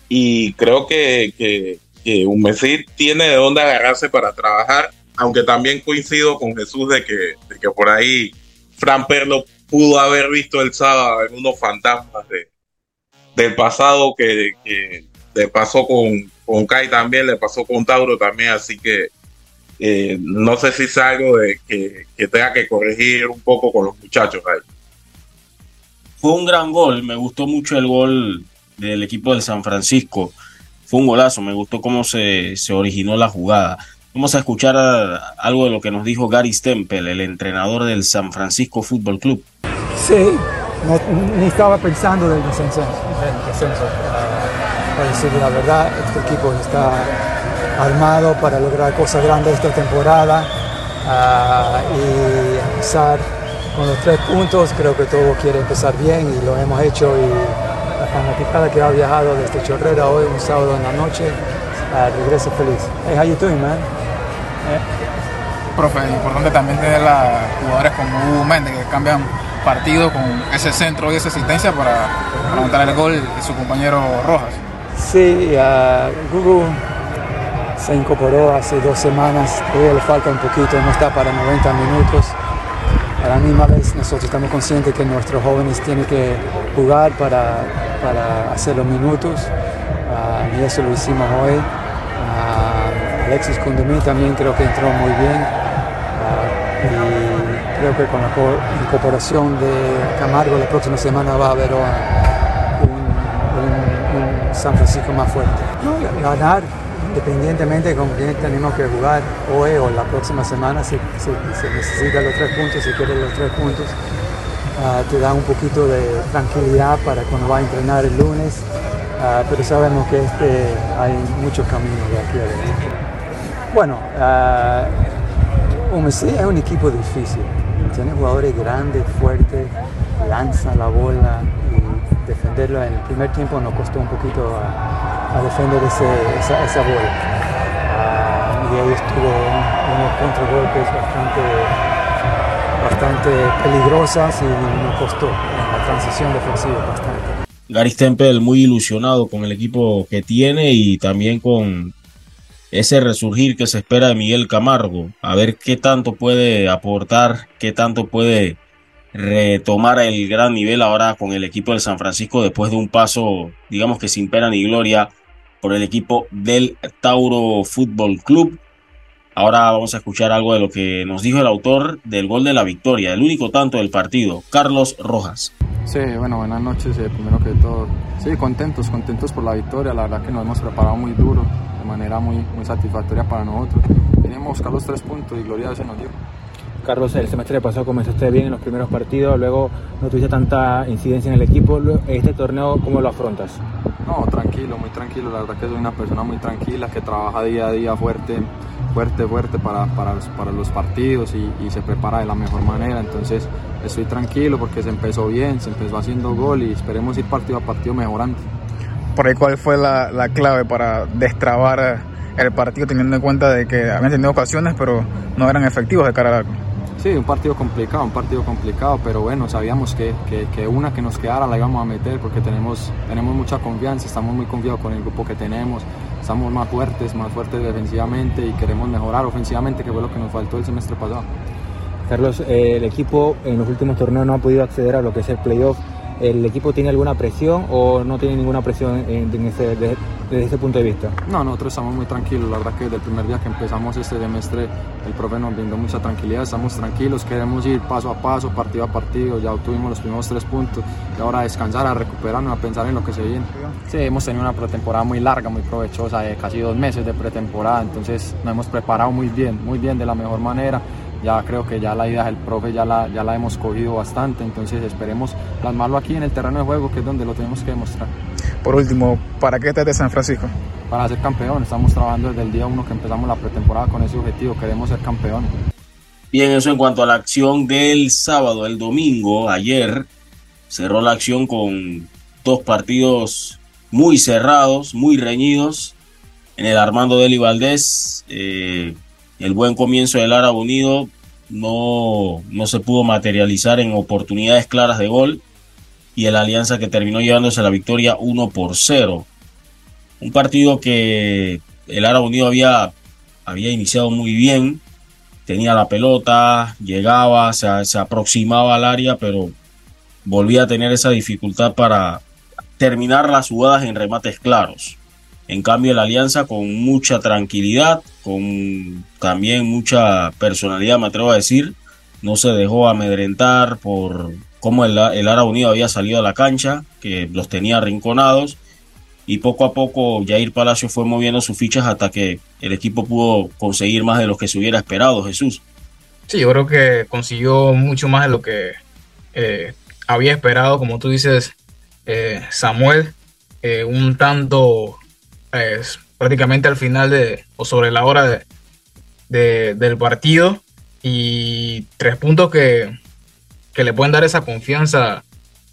Y creo que, que, un Messi tiene de dónde agarrarse para trabajar, aunque también coincido con Jesús de que, de que por ahí Fran Perlo pudo haber visto el sábado algunos fantasmas de, del pasado que, le pasó con, con Kai también, le pasó con Tauro también, así que eh, no sé si es algo de que, que tenga que corregir un poco con los muchachos ahí fue un gran gol. Me gustó mucho el gol del equipo del San Francisco. Fue un golazo. Me gustó cómo se, originó la jugada. Vamos a escuchar algo de lo que nos dijo Gary Stempel, el entrenador del San Francisco Fútbol Club. Sí, ni estaba pensando del descenso. Del descenso. Uh, para decir la verdad, este equipo está armado para lograr cosas grandes esta temporada uh, y empezar con los tres puntos. Creo que todo quiere empezar bien y lo hemos hecho y la fanaticada que ha viajado desde Chorrera hoy, un sábado en la noche, uh, regresa feliz. Hey, how you doing, man? Eh, profe, importante también tener a jugadores como Hugo Méndez que cambian partido con ese centro y esa asistencia para, montar el gol de su compañero Rojas. Sí, uh, se incorporó hace dos semanas, todavía le falta un poquito, no está para 90 minutos. A la misma vez nosotros estamos conscientes que nuestros jóvenes tienen que jugar para, para hacer los minutos uh, y eso lo hicimos hoy. Uh, Alexis Kundumi también creo que entró muy bien y creo que con la incorporación de Camargo la próxima semana va a haber un, un, un San Francisco más fuerte. Ganar independientemente de con quién tenemos que jugar hoy o la próxima semana, si se necesitan los tres puntos, si quieres los tres puntos, uh, te da un poquito de tranquilidad para cuando va a entrenar el lunes, uh, pero sabemos que este, hay muchos caminos de aquí adelante. Bueno, uh, UMC es un equipo difícil, tiene jugadores grandes, fuertes, lanzan la bola y defenderlo en el primer tiempo nos costó un poquito defender ese, esa, esa, bola. Uh, y ahí estuvo un, unos contragolpes bastante, bastante peligrosas y nos costó la transición defensiva bastante. Gary Stempel muy ilusionado con el equipo que tiene y también con ese resurgir que se espera de Miguel Camargo. A ver qué tanto puede aportar, qué tanto puede retomar el gran nivel ahora con el equipo del San Francisco después de un paso, digamos que sin pena ni gloria, por el equipo del Tauro Fútbol Club. Ahora vamos a escuchar algo de lo que nos dijo el autor del gol de la victoria, el único tanto del partido, Carlos Rojas. Sí, bueno, buenas noches. Eh, primero que todo, sí, contentos, contentos por la victoria. La verdad que nos hemos preparado muy duro, de manera muy, satisfactoria para nosotros. Teníamos buscar los tres puntos y gloria a se nos dio. Carlos, el semestre pasado comenzaste bien en los primeros partidos, luego no tuviste tanta incidencia en el equipo. Este torneo, ¿cómo lo afrontas? No, tranquilo, muy tranquilo. La verdad que soy una persona muy tranquila que trabaja día a día fuerte, fuerte, fuerte para, para, los, para los partidos y, y, se prepara de la mejor manera. Entonces estoy tranquilo porque se empezó bien, se empezó haciendo gol y esperemos ir partido a partido mejorando. Por ahí, ¿cuál fue la, la clave para destrabar el partido teniendo en cuenta de que habían tenido ocasiones pero no eran efectivos de cara al arco? Sí, un partido complicado, un partido complicado, pero bueno, sabíamos que, que, una que nos quedara la íbamos a meter porque tenemos, tenemos mucha confianza, estamos muy confiados con el grupo que tenemos, estamos más fuertes, más fuertes defensivamente y queremos mejorar ofensivamente, que fue lo que nos faltó el semestre pasado. Carlos, eh, el equipo en los últimos torneos no ha podido acceder a lo que es el playoff. ¿El equipo tiene alguna presión o no tiene ninguna presión en, en ese, de, desde ese punto de vista? No, nosotros estamos muy tranquilos. La verdad que desde el primer día que empezamos este semestre, el profe nos brindó mucha tranquilidad. Estamos tranquilos, queremos ir paso a paso, partido a partido. Ya obtuvimos los primeros tres puntos y ahora a descansar, a recuperarnos, a pensar en lo que se viene. Sí, hemos tenido una pretemporada muy larga, muy provechosa, de casi dos meses de pretemporada. Entonces nos hemos preparado muy bien, muy bien, de la mejor manera ya creo que ya la idea del profe ya la, ya la hemos cogido bastante, entonces esperemos plasmarlo aquí en el terreno de juego, que es donde lo tenemos que demostrar. Por último, ¿para qué estás de San Francisco? Para ser campeón, estamos trabajando desde el día uno que empezamos la pretemporada con ese objetivo, queremos ser campeones. Bien, eso en cuanto a la acción del sábado, el domingo, ayer, cerró la acción con dos partidos muy cerrados, muy reñidos. En el Armando Deli Valdés, eh, el buen comienzo del Árabe Unido no, no se pudo materializar en oportunidades claras de gol y el Alianza que terminó llevándose la victoria 1 por 0. Un partido que el Árabe Unido había, había iniciado muy bien, tenía la pelota, llegaba, se, se aproximaba al área, pero volvía a tener esa dificultad para terminar las jugadas en remates claros. En cambio, la alianza con mucha tranquilidad, con también mucha personalidad, me atrevo a decir, no se dejó amedrentar por cómo el, el Ara Unido había salido a la cancha, que los tenía arrinconados, y poco a poco Jair Palacio fue moviendo sus fichas hasta que el equipo pudo conseguir más de lo que se hubiera esperado, Jesús. Sí, yo creo que consiguió mucho más de lo que eh, había esperado, como tú dices, eh, Samuel, eh, un tanto prácticamente al final de, o sobre la hora de, del partido y tres puntos que, que le pueden dar esa confianza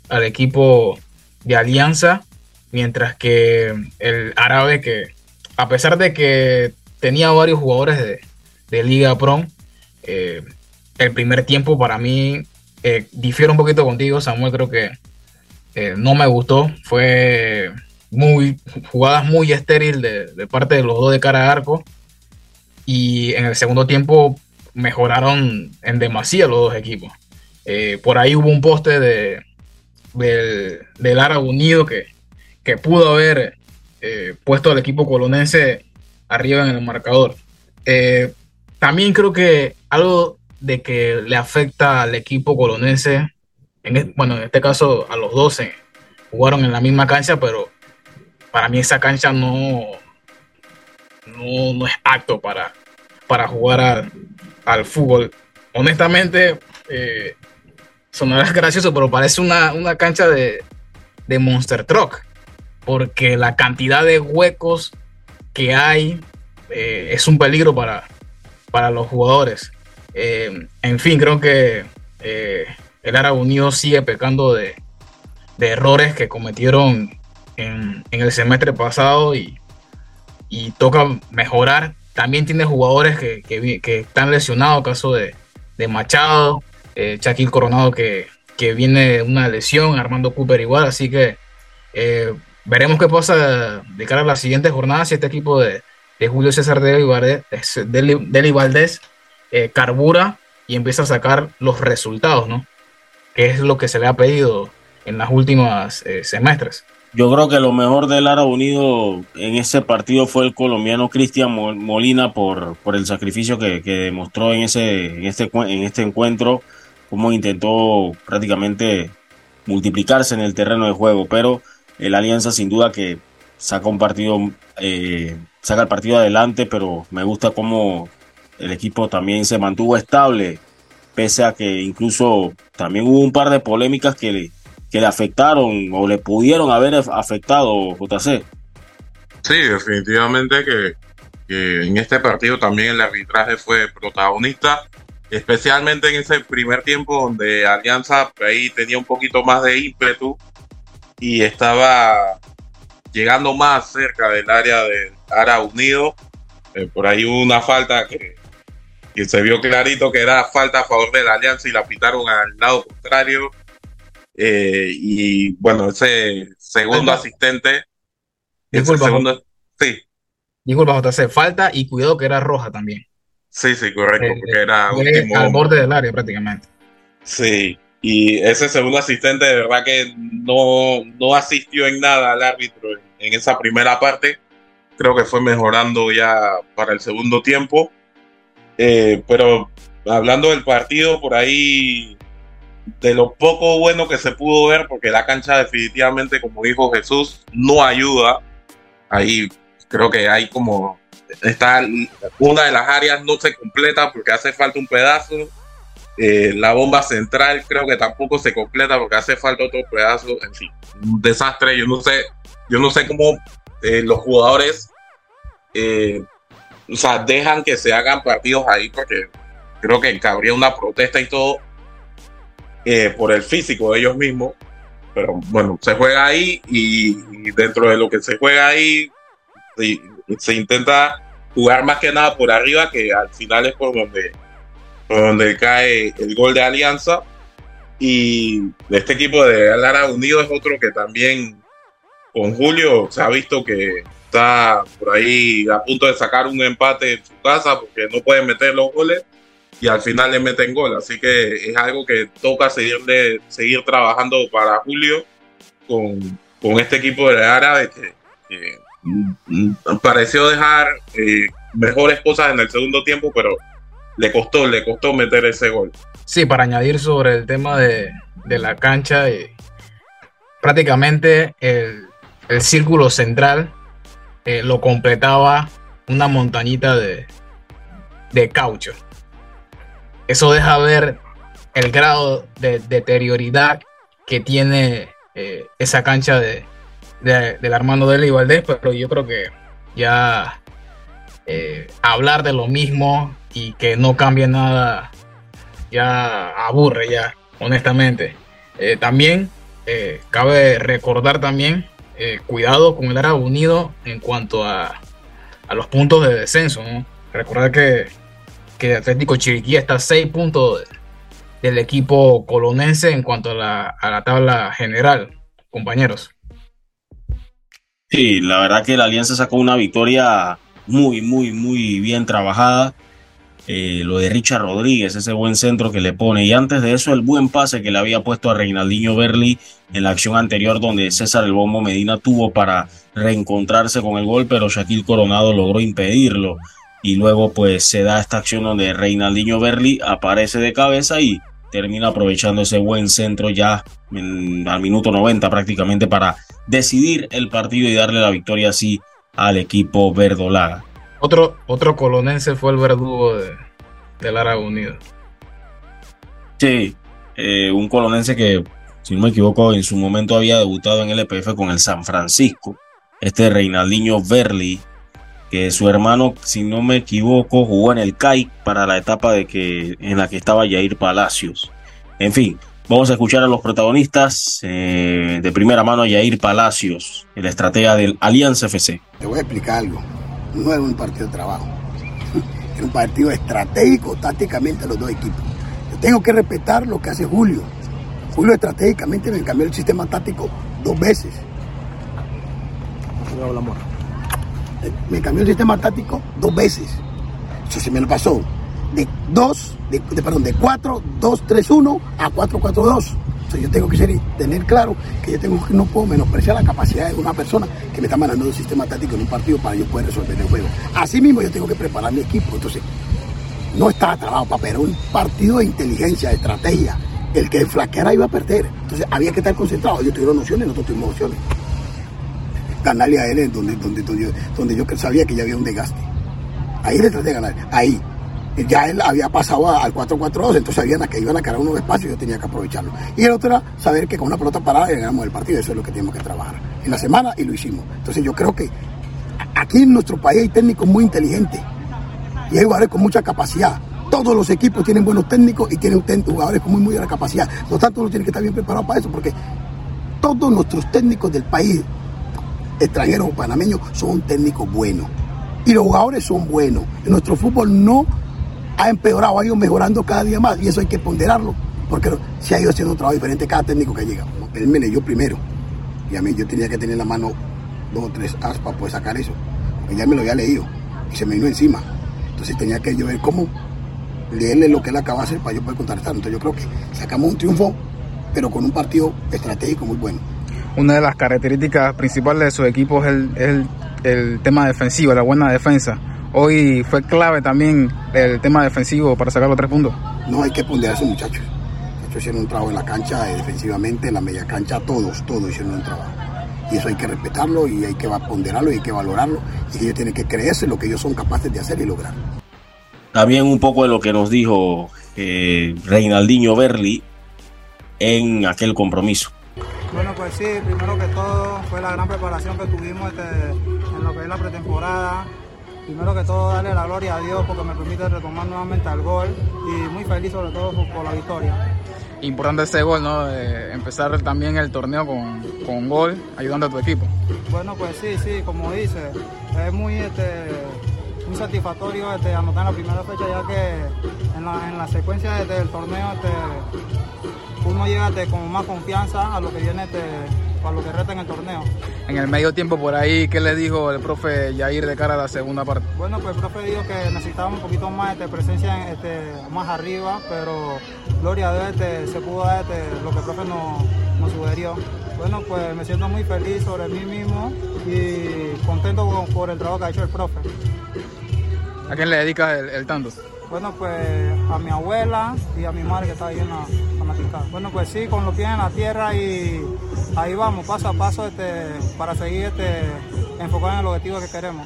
al equipo de Alianza, mientras que el árabe que a pesar de que tenía varios jugadores de, de Liga Pro, eh, el primer tiempo para mí eh, difiere un poquito contigo, Samuel, creo que eh, no me gustó, fue muy jugadas muy estéril de, parte de los dos de cara a arco y en el segundo tiempo mejoraron en demasía los dos equipos. por ahí hubo un poste de, del, del Árabe Unido que, que pudo haber puesto al equipo colonense arriba en el marcador. también creo que algo de que le afecta al equipo colonense, en, bueno, en este caso a los 12, jugaron en la misma cancha, pero para mí esa cancha no, no, es apto para, para jugar al fútbol. Honestamente, eh, sonará gracioso, pero parece una, cancha de, Monster Truck, porque la cantidad de huecos que hay eh, es un peligro para, para los jugadores. Eh, en fin, creo que eh, el Árabe Unido sigue pecando de, errores que cometieron en, el semestre pasado y, toca mejorar. También tiene jugadores que, están lesionados, caso de, Machado, eh, Shaquille Coronado que, viene de una lesión, Armando Cooper igual, así que veremos qué pasa de cara a la siguiente jornada si este equipo de, Julio César Deli Valdés eh, carbura y empieza a sacar los resultados, ¿no? Que es lo que se le ha pedido en las últimas eh, semestres. Yo creo que lo mejor del Árabe Unido en ese partido fue el colombiano Cristian Molina por, por el sacrificio que, demostró en, ese, en, este, en este encuentro, cómo intentó prácticamente multiplicarse en el terreno de juego, pero el Alianza sin duda que saca un partido, eh, saca el partido adelante, pero me gusta cómo el equipo también se mantuvo estable, pese a que incluso también hubo un par de polémicas que le, que le afectaron o le pudieron haber afectado, JC. Sí, definitivamente que, en este partido también el arbitraje fue protagonista, especialmente en ese primer tiempo donde Alianza ahí tenía un poquito más de ímpetu y estaba llegando más cerca del área del Ara Unido. Eh, por ahí hubo una falta que y se vio clarito que era falta a favor de la Alianza y la pitaron al lado contrario. Eh, y bueno, ese segundo asistente. Disculpa, segundo, sí. Disculpa, JC, falta y cuidado que era roja también. Sí, sí, correcto, eh, porque era al borde del área prácticamente. Sí, y ese segundo asistente de verdad que no, no asistió en nada al árbitro en esa primera parte. Creo que fue mejorando ya para el segundo tiempo. Eh, pero hablando del partido, por ahí, de lo poco bueno que se pudo ver, porque la cancha definitivamente, como dijo Jesús, no ayuda. Ahí creo que hay como, está una de las áreas no se completa porque hace falta un pedazo. Eh, la bomba central creo que tampoco se completa porque hace falta otro pedazo. En fin, un desastre. Yo no sé, yo no sé cómo eh, los jugadores o sea, dejan que se hagan partidos ahí porque creo que cabría una protesta y todo eh, por el físico de ellos mismos. Pero bueno, se juega ahí y, dentro de lo que se juega ahí se, intenta jugar más que nada por arriba, que al final es por donde, por donde cae el gol de Alianza. Y este equipo de Lara Unido es otro que también con Julio se ha visto que está por ahí a punto de sacar un empate en su casa porque no puede meter los goles y al final le meten gol. Así que es algo que toca seguir, seguir trabajando para Julio con, con este equipo de Árabe que, mm, pareció dejar eh, mejores cosas en el segundo tiempo, pero le costó, le costó meter ese gol. Sí, para añadir sobre el tema de, de la cancha, eh, prácticamente el, el círculo central eh, lo completaba una montañita de, de caucho. Eso deja ver el grado de deterioridad que tiene eh, esa cancha de, de, del Armando de Valdés, pero yo creo que ya eh, hablar de lo mismo y que no cambie nada ya aburre ya, honestamente. Eh, también cabe recordar también cuidado con el Árabe Unido en cuanto a, a los puntos de descenso. Recordar que, que Atlético Chiriquí está a 6 puntos del equipo colonense en cuanto a la, a la tabla general, compañeros. Sí, la verdad que la Alianza sacó una victoria muy, muy, muy bien trabajada. Eh, lo de Richard Rodríguez, ese buen centro que le pone. Y antes de eso, el buen pase que le había puesto a Reinaldinho Berli en la acción anterior, donde César El Bombo Medina tuvo para reencontrarse con el gol, pero Shaquille Coronado logró impedirlo. Y luego, pues se da esta acción donde Reinaldinho Berli aparece de cabeza y termina aprovechando ese buen centro ya al minuto 90 prácticamente para decidir el partido y darle la victoria así al equipo verdolaga. Otro, otro colonense fue el verdugo de, del Árabe Unido. Sí, eh, un colonense que, si no me equivoco, en su momento había debutado en el EPF con el San Francisco. Este Reinaldinho Verli, que su hermano, si no me equivoco, jugó en el CAI para la etapa de que, en la que estaba Jair Palacios. En fin, vamos a escuchar a los protagonistas eh, de primera mano, Jair Palacios, el estratega del Alianza FC. Te voy a explicar algo. No era un partido de trabajo. Era un partido estratégico tácticamente los dos equipos. Yo tengo que respetar lo que hace Julio. Julio estratégicamente me cambió el sistema táctico dos veces. Me cambió el sistema táctico dos veces. Eso se me lo pasó. De 2, de, perdón, de 4, 2, 3, 1 a 4, 4, 2. Entonces yo tengo que tener claro que yo tengo que no puedo menospreciar la capacidad de una persona que me está mandando un sistema táctico en un partido para yo poder resolver el juego. Así mismo yo tengo que preparar mi equipo. Entonces, no estaba trabajo para pero un partido de inteligencia, de estrategia. El que flaqueara iba a perder. Entonces había que estar concentrado. Ellos tuvieron nociones, nosotros tuvimos opciones ganarle a él donde, donde, donde, yo sabía que ya había un desgaste. Ahí le traté de ganar, ahí. Ya él había pasado al 4-4-2, entonces sabían que iban a cargar unos espacios y yo tenía que aprovecharlo. Y el otro era saber que con una pelota parada ganamos el partido, eso es lo que tenemos que trabajar en la semana y lo hicimos. Entonces yo creo que aquí en nuestro país hay técnicos muy inteligentes y hay jugadores con mucha capacidad. Todos los equipos tienen buenos técnicos y tienen jugadores con muy, muy buena capacidad. No tanto uno tiene que estar bien preparado para eso, porque todos nuestros técnicos del país extranjeros o panameños son técnicos buenos. Y los jugadores son buenos. nuestro fútbol no ha empeorado, ha ido mejorando cada día más y eso hay que ponderarlo, porque se ha ido haciendo un trabajo diferente cada técnico que llega. Él me leyó primero y a mí yo tenía que tener la mano dos o tres aspas para poder sacar eso, porque ya me lo había leído y se me vino encima. Entonces tenía que yo ver cómo leerle lo que él acaba de hacer para yo poder contrarrestar. Entonces yo creo que sacamos un triunfo, pero con un partido estratégico muy bueno una de las características principales de su equipo es el, el, el, tema defensivo, la buena defensa. Hoy fue clave también el tema defensivo para sacar los tres puntos. No hay que ponderar a esos muchachos. Ellos hicieron un trabajo en la cancha, eh, defensivamente, en la media cancha, todos, todos hicieron un trabajo. Y eso hay que respetarlo y hay que ponderarlo y hay que valorarlo. Y ellos tienen que creerse lo que ellos son capaces de hacer y lograr. También un poco de lo que nos dijo eh, Reinaldinho Berli en aquel compromiso. Bueno, pues sí, primero que todo fue la gran preparación que tuvimos este, en lo que es la pretemporada. Primero que todo darle la gloria a Dios porque me permite retomar nuevamente al gol y muy feliz sobre todo por, la victoria. Importante ese gol, ¿no? empezar también el torneo con, con gol, ayudando a tu equipo. Bueno, pues sí, sí, como dice, es muy, este, muy satisfactorio este, anotar en la primera fecha ya que en la, en la secuencia este, del torneo este, uno llega con más confianza a lo que viene este, para lo que resta en el torneo. En el medio tiempo por ahí, ¿qué le dijo el profe Yair de cara a la segunda parte? Bueno, pues el profe dijo que necesitábamos un poquito más de presencia este, más arriba, pero gloria a Dios este, se pudo dar este, lo que el profe nos, nos sugirió. Bueno, pues me siento muy feliz sobre mí mismo y contento por el trabajo que ha hecho el profe. ¿A quién le dedicas el, el tanto? Bueno, pues a mi abuela y a mi madre que está ahí en la, falta. Bueno, pues sí, con los pies en la tierra y ahí vamos, paso a paso, este, para seguir este, enfocado en el objetivo que queremos.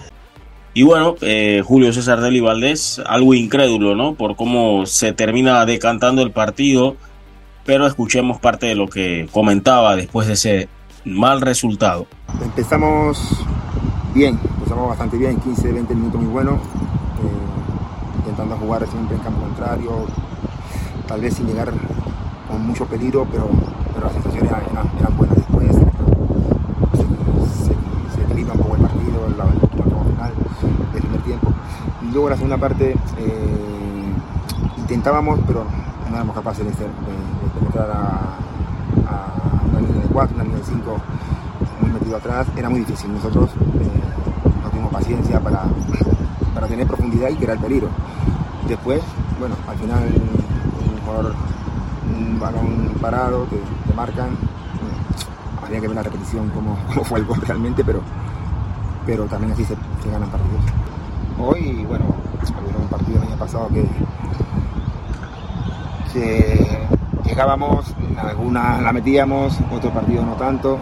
Y bueno, eh, Julio César Deli Valdés, algo incrédulo, ¿no? Por cómo se termina decantando el partido, pero escuchemos parte de lo que comentaba después de ese mal resultado. Empezamos bien, empezamos bastante bien, 15, 20 minutos muy buenos, intentando jugar siempre en campo contrario, tal vez sin llegar con mucho peligro, pero, pero las sensaciones eran, buenas después. Se, se, un poco el partido, la, el final del primer tiempo. Y luego la segunda parte eh, intentábamos, pero no éramos capaces de, penetrar a, a, una línea de 4, una línea de 5 muy metido atrás. Era muy difícil. Nosotros eh, no tuvimos paciencia para, para tener profundidad y el peligro. Después, bueno, al final un jugador balón parado, te, marcan. Habría que ver la repetición cómo, cómo, fue el gol realmente, pero, pero también así se, se ganan partidos. Hoy, bueno, hubo un partido el año pasado que, que llegábamos, alguna la metíamos, otro partido no tanto,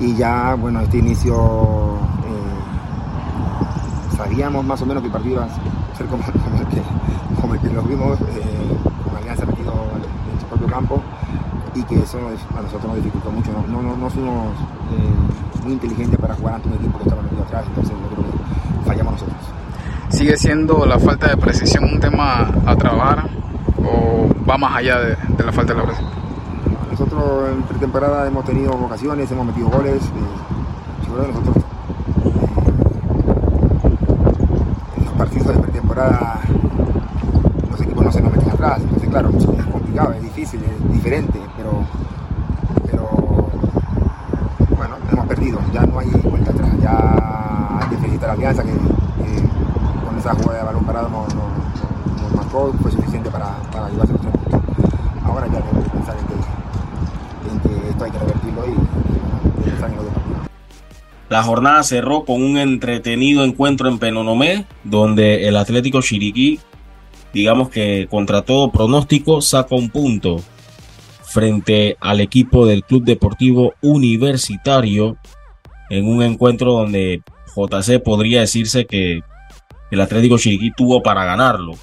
y ya, bueno, este inicio sabíamos más o menos que el partido iba a ser como, como, el, que, como el que los vimos, eh, con Alianza metido en su propio campo, y que eso a nosotros nos dificultó mucho. No, no, no somos eh, muy inteligentes para jugar ante un equipo que estaba metido atrás, entonces yo creo que fallamos nosotros. ¿Sigue siendo la falta de precisión un tema a trabajar o va más allá de, de la falta de la precisión? Nosotros en pretemporada hemos tenido ocasiones, hemos metido goles. Eh, yo creo que nosotros eh, en los pretemporada los equipos no se nos meten atrás. Entonces, claro, es complicado, es difícil, es diferente, pero, pero bueno, hemos perdido. Ya no hay vuelta atrás. Ya hay que felicitar a Alianza que, con esa jugada de balón parado nos, nos, nos marcó, fue suficiente para, para llevarse los tres puntos. Ahora ya tenemos que pensar en que, esto hay que revertirlo y, pensar en lo de partido. La jornada cerró con un entretenido encuentro en Penonomé, donde el Atlético Chiriquí, digamos que contra todo pronóstico, saca un punto frente al equipo del Club Deportivo Universitario en un encuentro donde JC podría decirse que el Atlético Chiriquí tuvo para ganarlo,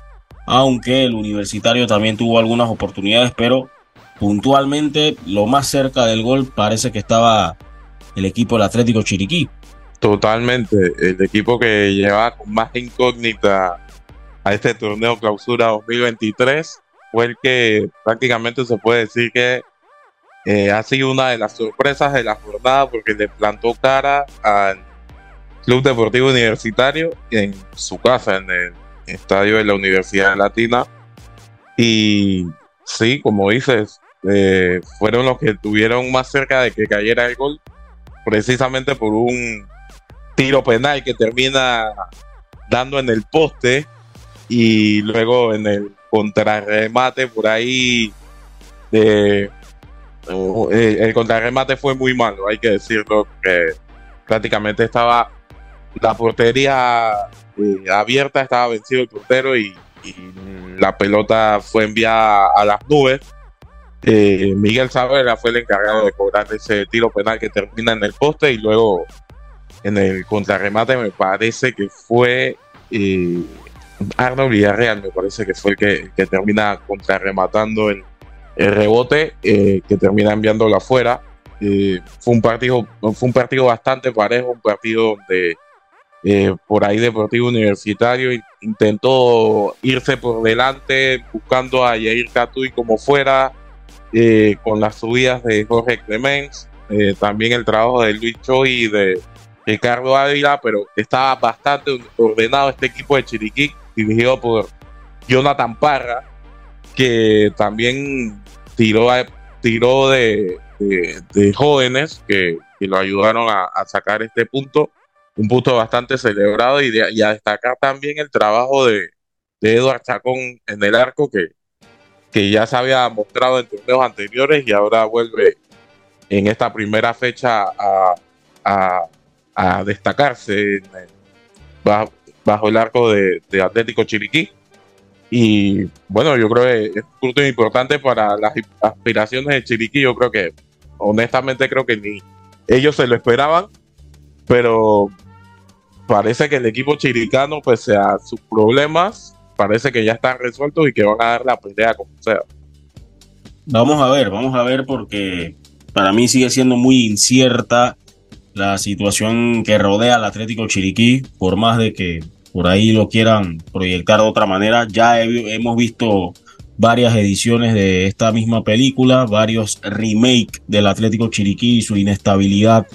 aunque el Universitario también tuvo algunas oportunidades, pero puntualmente lo más cerca del gol parece que estaba el equipo del Atlético Chiriquí. Totalmente, el equipo que lleva con más incógnita a este torneo clausura 2023 fue el que prácticamente se puede decir que eh, ha sido una de las sorpresas de la jornada porque le plantó cara al Club Deportivo Universitario en su casa, en el estadio de la Universidad Latina. Y sí, como dices, eh, fueron los que estuvieron más cerca de que cayera el gol, precisamente por un tiro penal que termina dando en el poste y luego en el contrarremate por ahí eh, el contrarremate fue muy malo, hay que decirlo, que prácticamente estaba la portería eh, abierta, estaba vencido el portero y, y, la pelota fue enviada a las nubes. Eh, Miguel Savera fue el encargado de cobrar ese tiro penal que termina en el poste y luego en el contrarremate me parece que fue eh, Arnold Villarreal, me parece que fue el que, termina contrarrematando el, el rebote eh, que termina enviándolo afuera. Eh, fue un partido fue un partido bastante parejo, un partido donde por ahí Deportivo Universitario intentó irse por delante buscando a Yair Catuy como fuera eh, con las subidas de Jorge Clemens, eh, también el trabajo de Luis Choi y de Ricardo Ávila, pero estaba bastante ordenado este equipo de Chiriquí, dirigido por Jonathan Parra, que también tiró, tiró de, jóvenes que, lo ayudaron a, a, sacar este punto, un punto bastante celebrado y, de, y a destacar también el trabajo de, de Eduard Chacón en el arco que, que ya se había mostrado en torneos anteriores y ahora vuelve en esta primera fecha a, a, a destacarse en, bajo, bajo, el arco de, de Atlético Chiriquí. Y bueno, yo creo que es un punto importante para las aspiraciones de Chiriquí. Yo creo que, honestamente, creo que ni ellos se lo esperaban, pero parece que el equipo chiricano, pese a sus problemas, parece que ya están resueltos y que van a dar la pelea como sea. Vamos a ver, vamos a ver porque para mí sigue siendo muy incierta la situación que rodea al Atlético Chiriquí, por más de que por ahí lo quieran proyectar de otra manera. Ya hemos visto varias ediciones de esta misma película, varios remake del Atlético Chiriquí y su inestabilidad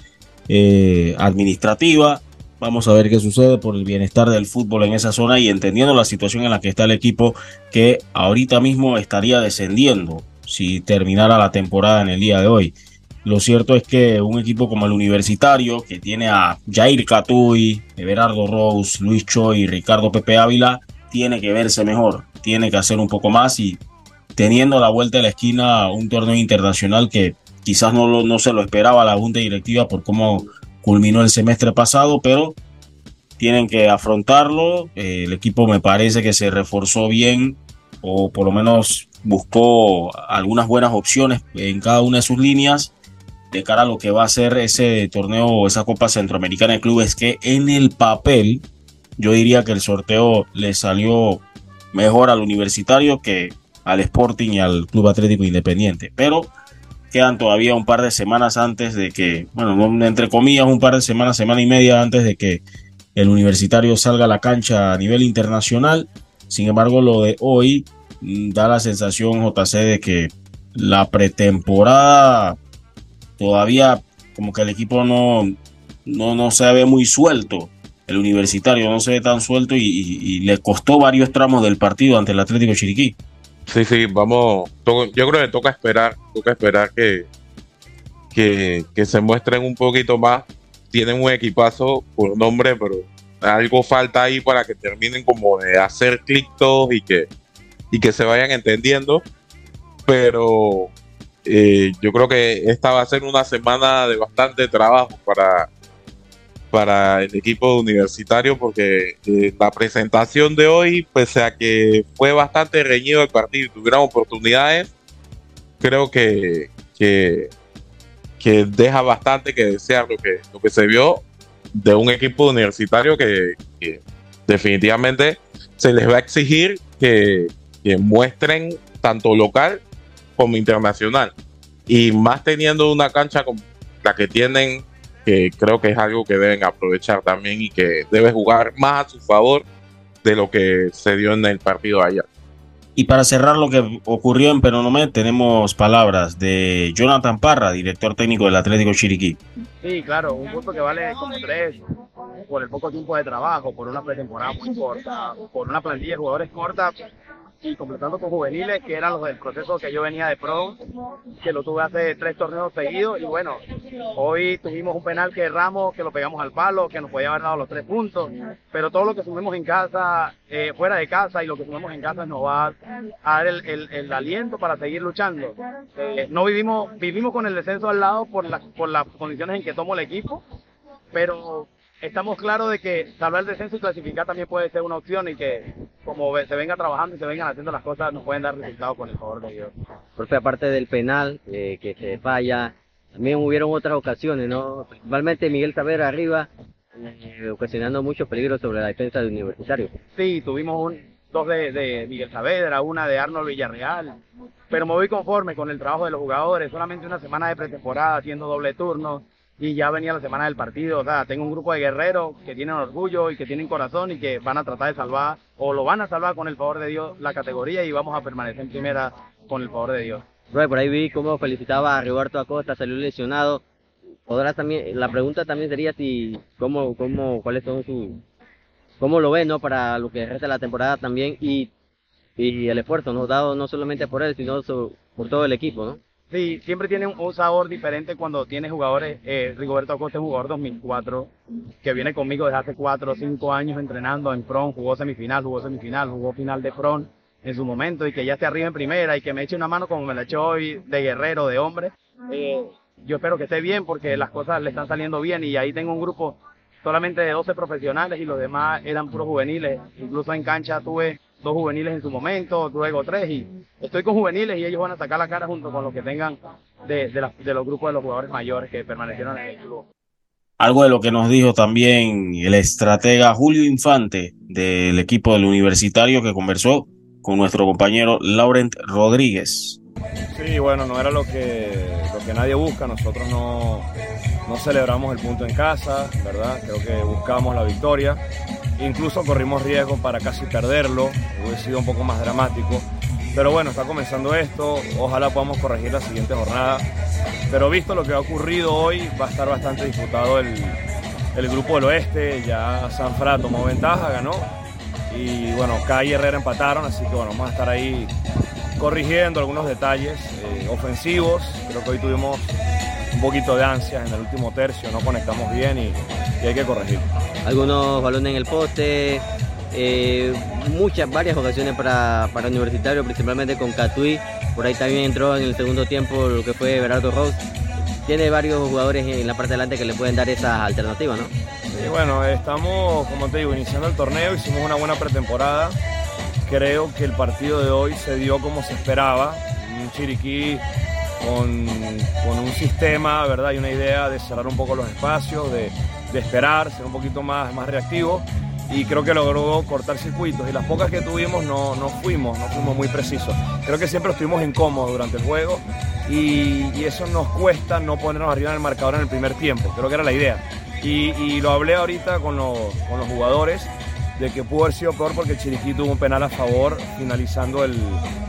eh, administrativa. Vamos a ver qué sucede por el bienestar del fútbol en esa zona y entendiendo la situación en la que está el equipo que ahorita mismo estaría descendiendo si terminara la temporada en el día de hoy. Lo cierto es que un equipo como el Universitario, que tiene a Jair Catuy, Everardo Rose, Luis Choi y Ricardo Pepe Ávila, tiene que verse mejor, tiene que hacer un poco más y teniendo a la vuelta de la esquina un torneo internacional que quizás no, no se lo esperaba la Junta Directiva por cómo culminó el semestre pasado, pero tienen que afrontarlo. Eh, el equipo me parece que se reforzó bien o por lo menos buscó algunas buenas opciones en cada una de sus líneas de cara a lo que va a ser ese torneo o esa Copa Centroamericana de Clubes que en el papel yo diría que el sorteo le salió mejor al universitario que al Sporting y al Club Atlético Independiente. Pero quedan todavía un par de semanas antes de que, bueno, entre comillas, un par de semanas, semana y media antes de que el universitario salga a la cancha a nivel internacional. Sin embargo, lo de hoy mm, da la sensación, JC, de que la pretemporada todavía como que el equipo no, no, no se ve muy suelto. El universitario no se ve tan suelto y, y le costó varios tramos del partido ante el Atlético Chiriquí. Sí, sí, vamos. yo creo que toca esperar, toca esperar que, que, se muestren un poquito más. Tienen un equipazo por nombre, pero algo falta ahí para que terminen como de hacer clic todos y que, y que se vayan entendiendo. Pero eh, yo creo que esta va a ser una semana de bastante trabajo para, para el equipo universitario porque eh, la presentación de hoy, pese a que fue bastante reñido el partido y tuvieron oportunidades, creo que, que, deja bastante que desear lo que, lo que se vio de un equipo universitario que, definitivamente se les va a exigir que, que muestren tanto local como internacional. Y más teniendo una cancha como la que tienen que creo que es algo que deben aprovechar también y que debe jugar más a su favor de lo que se dio en el partido ayer. Y para cerrar lo que ocurrió en Peronomé, tenemos palabras de Jonathan Parra, director técnico del Atlético Chiriquí. Sí, claro, un punto que vale como tres por el poco tiempo de trabajo, por una pretemporada muy corta, por una plantilla de jugadores corta, completando con juveniles, que eran los del proceso que yo venía de pro, que lo tuve hace tres torneos seguidos. Y bueno, hoy tuvimos un penal que erramos, que lo pegamos al palo, que nos podía haber dado los tres puntos. Pero todo lo que sumemos en casa, eh, fuera de casa, y lo que sumemos en casa nos va a dar el, aliento para seguir luchando. Eh, no vivimos, vivimos con el descenso al lado por, la, por las condiciones en que tomó el equipo, pero estamos claros de que salvar el descenso y clasificar también puede ser una opción y que como se venga trabajando y se vengan haciendo las cosas nos pueden dar resultados con el favor de Dios. Profe, aparte del penal eh, que se falla, también hubieron otras ocasiones, ¿no? Principalmente Miguel Saavedra arriba, eh, ocasionando muchos peligros sobre la defensa del universitario. Sí, tuvimos un, dos de, de Miguel Saavedra, una de Arnold Villarreal, pero me voy conforme con el trabajo de los jugadores, solamente una semana de pretemporada haciendo doble turno, y ya venía la semana del partido. O sea, tengo un grupo de guerreros que tienen orgullo y que tienen corazón y que van a tratar de salvar o lo van a salvar con el favor de Dios la categoría y vamos a permanecer en primera con el favor de Dios. por ahí vi cómo felicitaba a Roberto Acosta, salió lesionado. Podrás también, la pregunta también sería si, cómo, cómo, cuáles son sus, cómo lo ve, ¿no? Para lo que resta la temporada también y, y el esfuerzo, ¿no? Dado no solamente por él, sino por todo el equipo, ¿no? Sí, siempre tiene un, sabor diferente cuando tiene jugadores. Eh, Rigoberto Acosta es jugador 2004 que viene conmigo desde hace 4 o 5 años entrenando en Front, jugó semifinal, jugó semifinal, jugó final de Front en su momento y que ya esté arriba en primera y que me eche una mano como me la echó hoy de guerrero, de hombre. Eh, yo espero que esté bien porque las cosas le están saliendo bien y ahí tengo un grupo solamente de 12 profesionales y los demás eran puros juveniles. Incluso en cancha tuve dos juveniles en su momento, luego tres, y estoy con juveniles y ellos van a sacar la cara junto con lo que tengan de, de, de los grupos de los jugadores mayores que permanecieron en el club. Algo de lo que nos dijo también el estratega Julio Infante del equipo del universitario que conversó con nuestro compañero Laurent Rodríguez. Sí, bueno, no era lo que, lo que nadie busca, nosotros no, no celebramos el punto en casa, ¿verdad? Creo que buscamos la victoria, incluso corrimos riesgo para casi perderlo, hubiese sido un poco más dramático, pero bueno, está comenzando esto, ojalá podamos corregir la siguiente jornada, pero visto lo que ha ocurrido hoy, va a estar bastante disputado el, el grupo del oeste, ya Sanfra tomó ventaja, ganó, y bueno, Kai y Herrera empataron, así que bueno, vamos a estar ahí corrigiendo algunos detalles eh, ofensivos. Creo que hoy tuvimos un poquito de ansias en el último tercio, no conectamos bien y, y hay que corregir. Algunos balones en el poste, eh, muchas, varias ocasiones para, para Universitario, principalmente con Catui. Por ahí también entró en el segundo tiempo lo que fue Berardo Rose. Tiene varios jugadores en la parte de adelante que le pueden dar esas alternativas, ¿no? Y bueno, estamos, como te digo, iniciando el torneo, hicimos una buena pretemporada. Creo que el partido de hoy se dio como se esperaba. Un Chiriquí con, con un sistema, ¿verdad? Y una idea de cerrar un poco los espacios, de, de esperar, ser un poquito más, más reactivo. Y creo que logró cortar circuitos. Y las pocas que tuvimos no, no fuimos, no fuimos muy precisos. Creo que siempre estuvimos incómodos durante el juego. Y, y eso nos cuesta no ponernos arriba en el marcador en el primer tiempo. Creo que era la idea. Y, y lo hablé ahorita con, los, con los jugadores de que pudo haber sido peor porque Chiriquí tuvo un penal a favor finalizando el,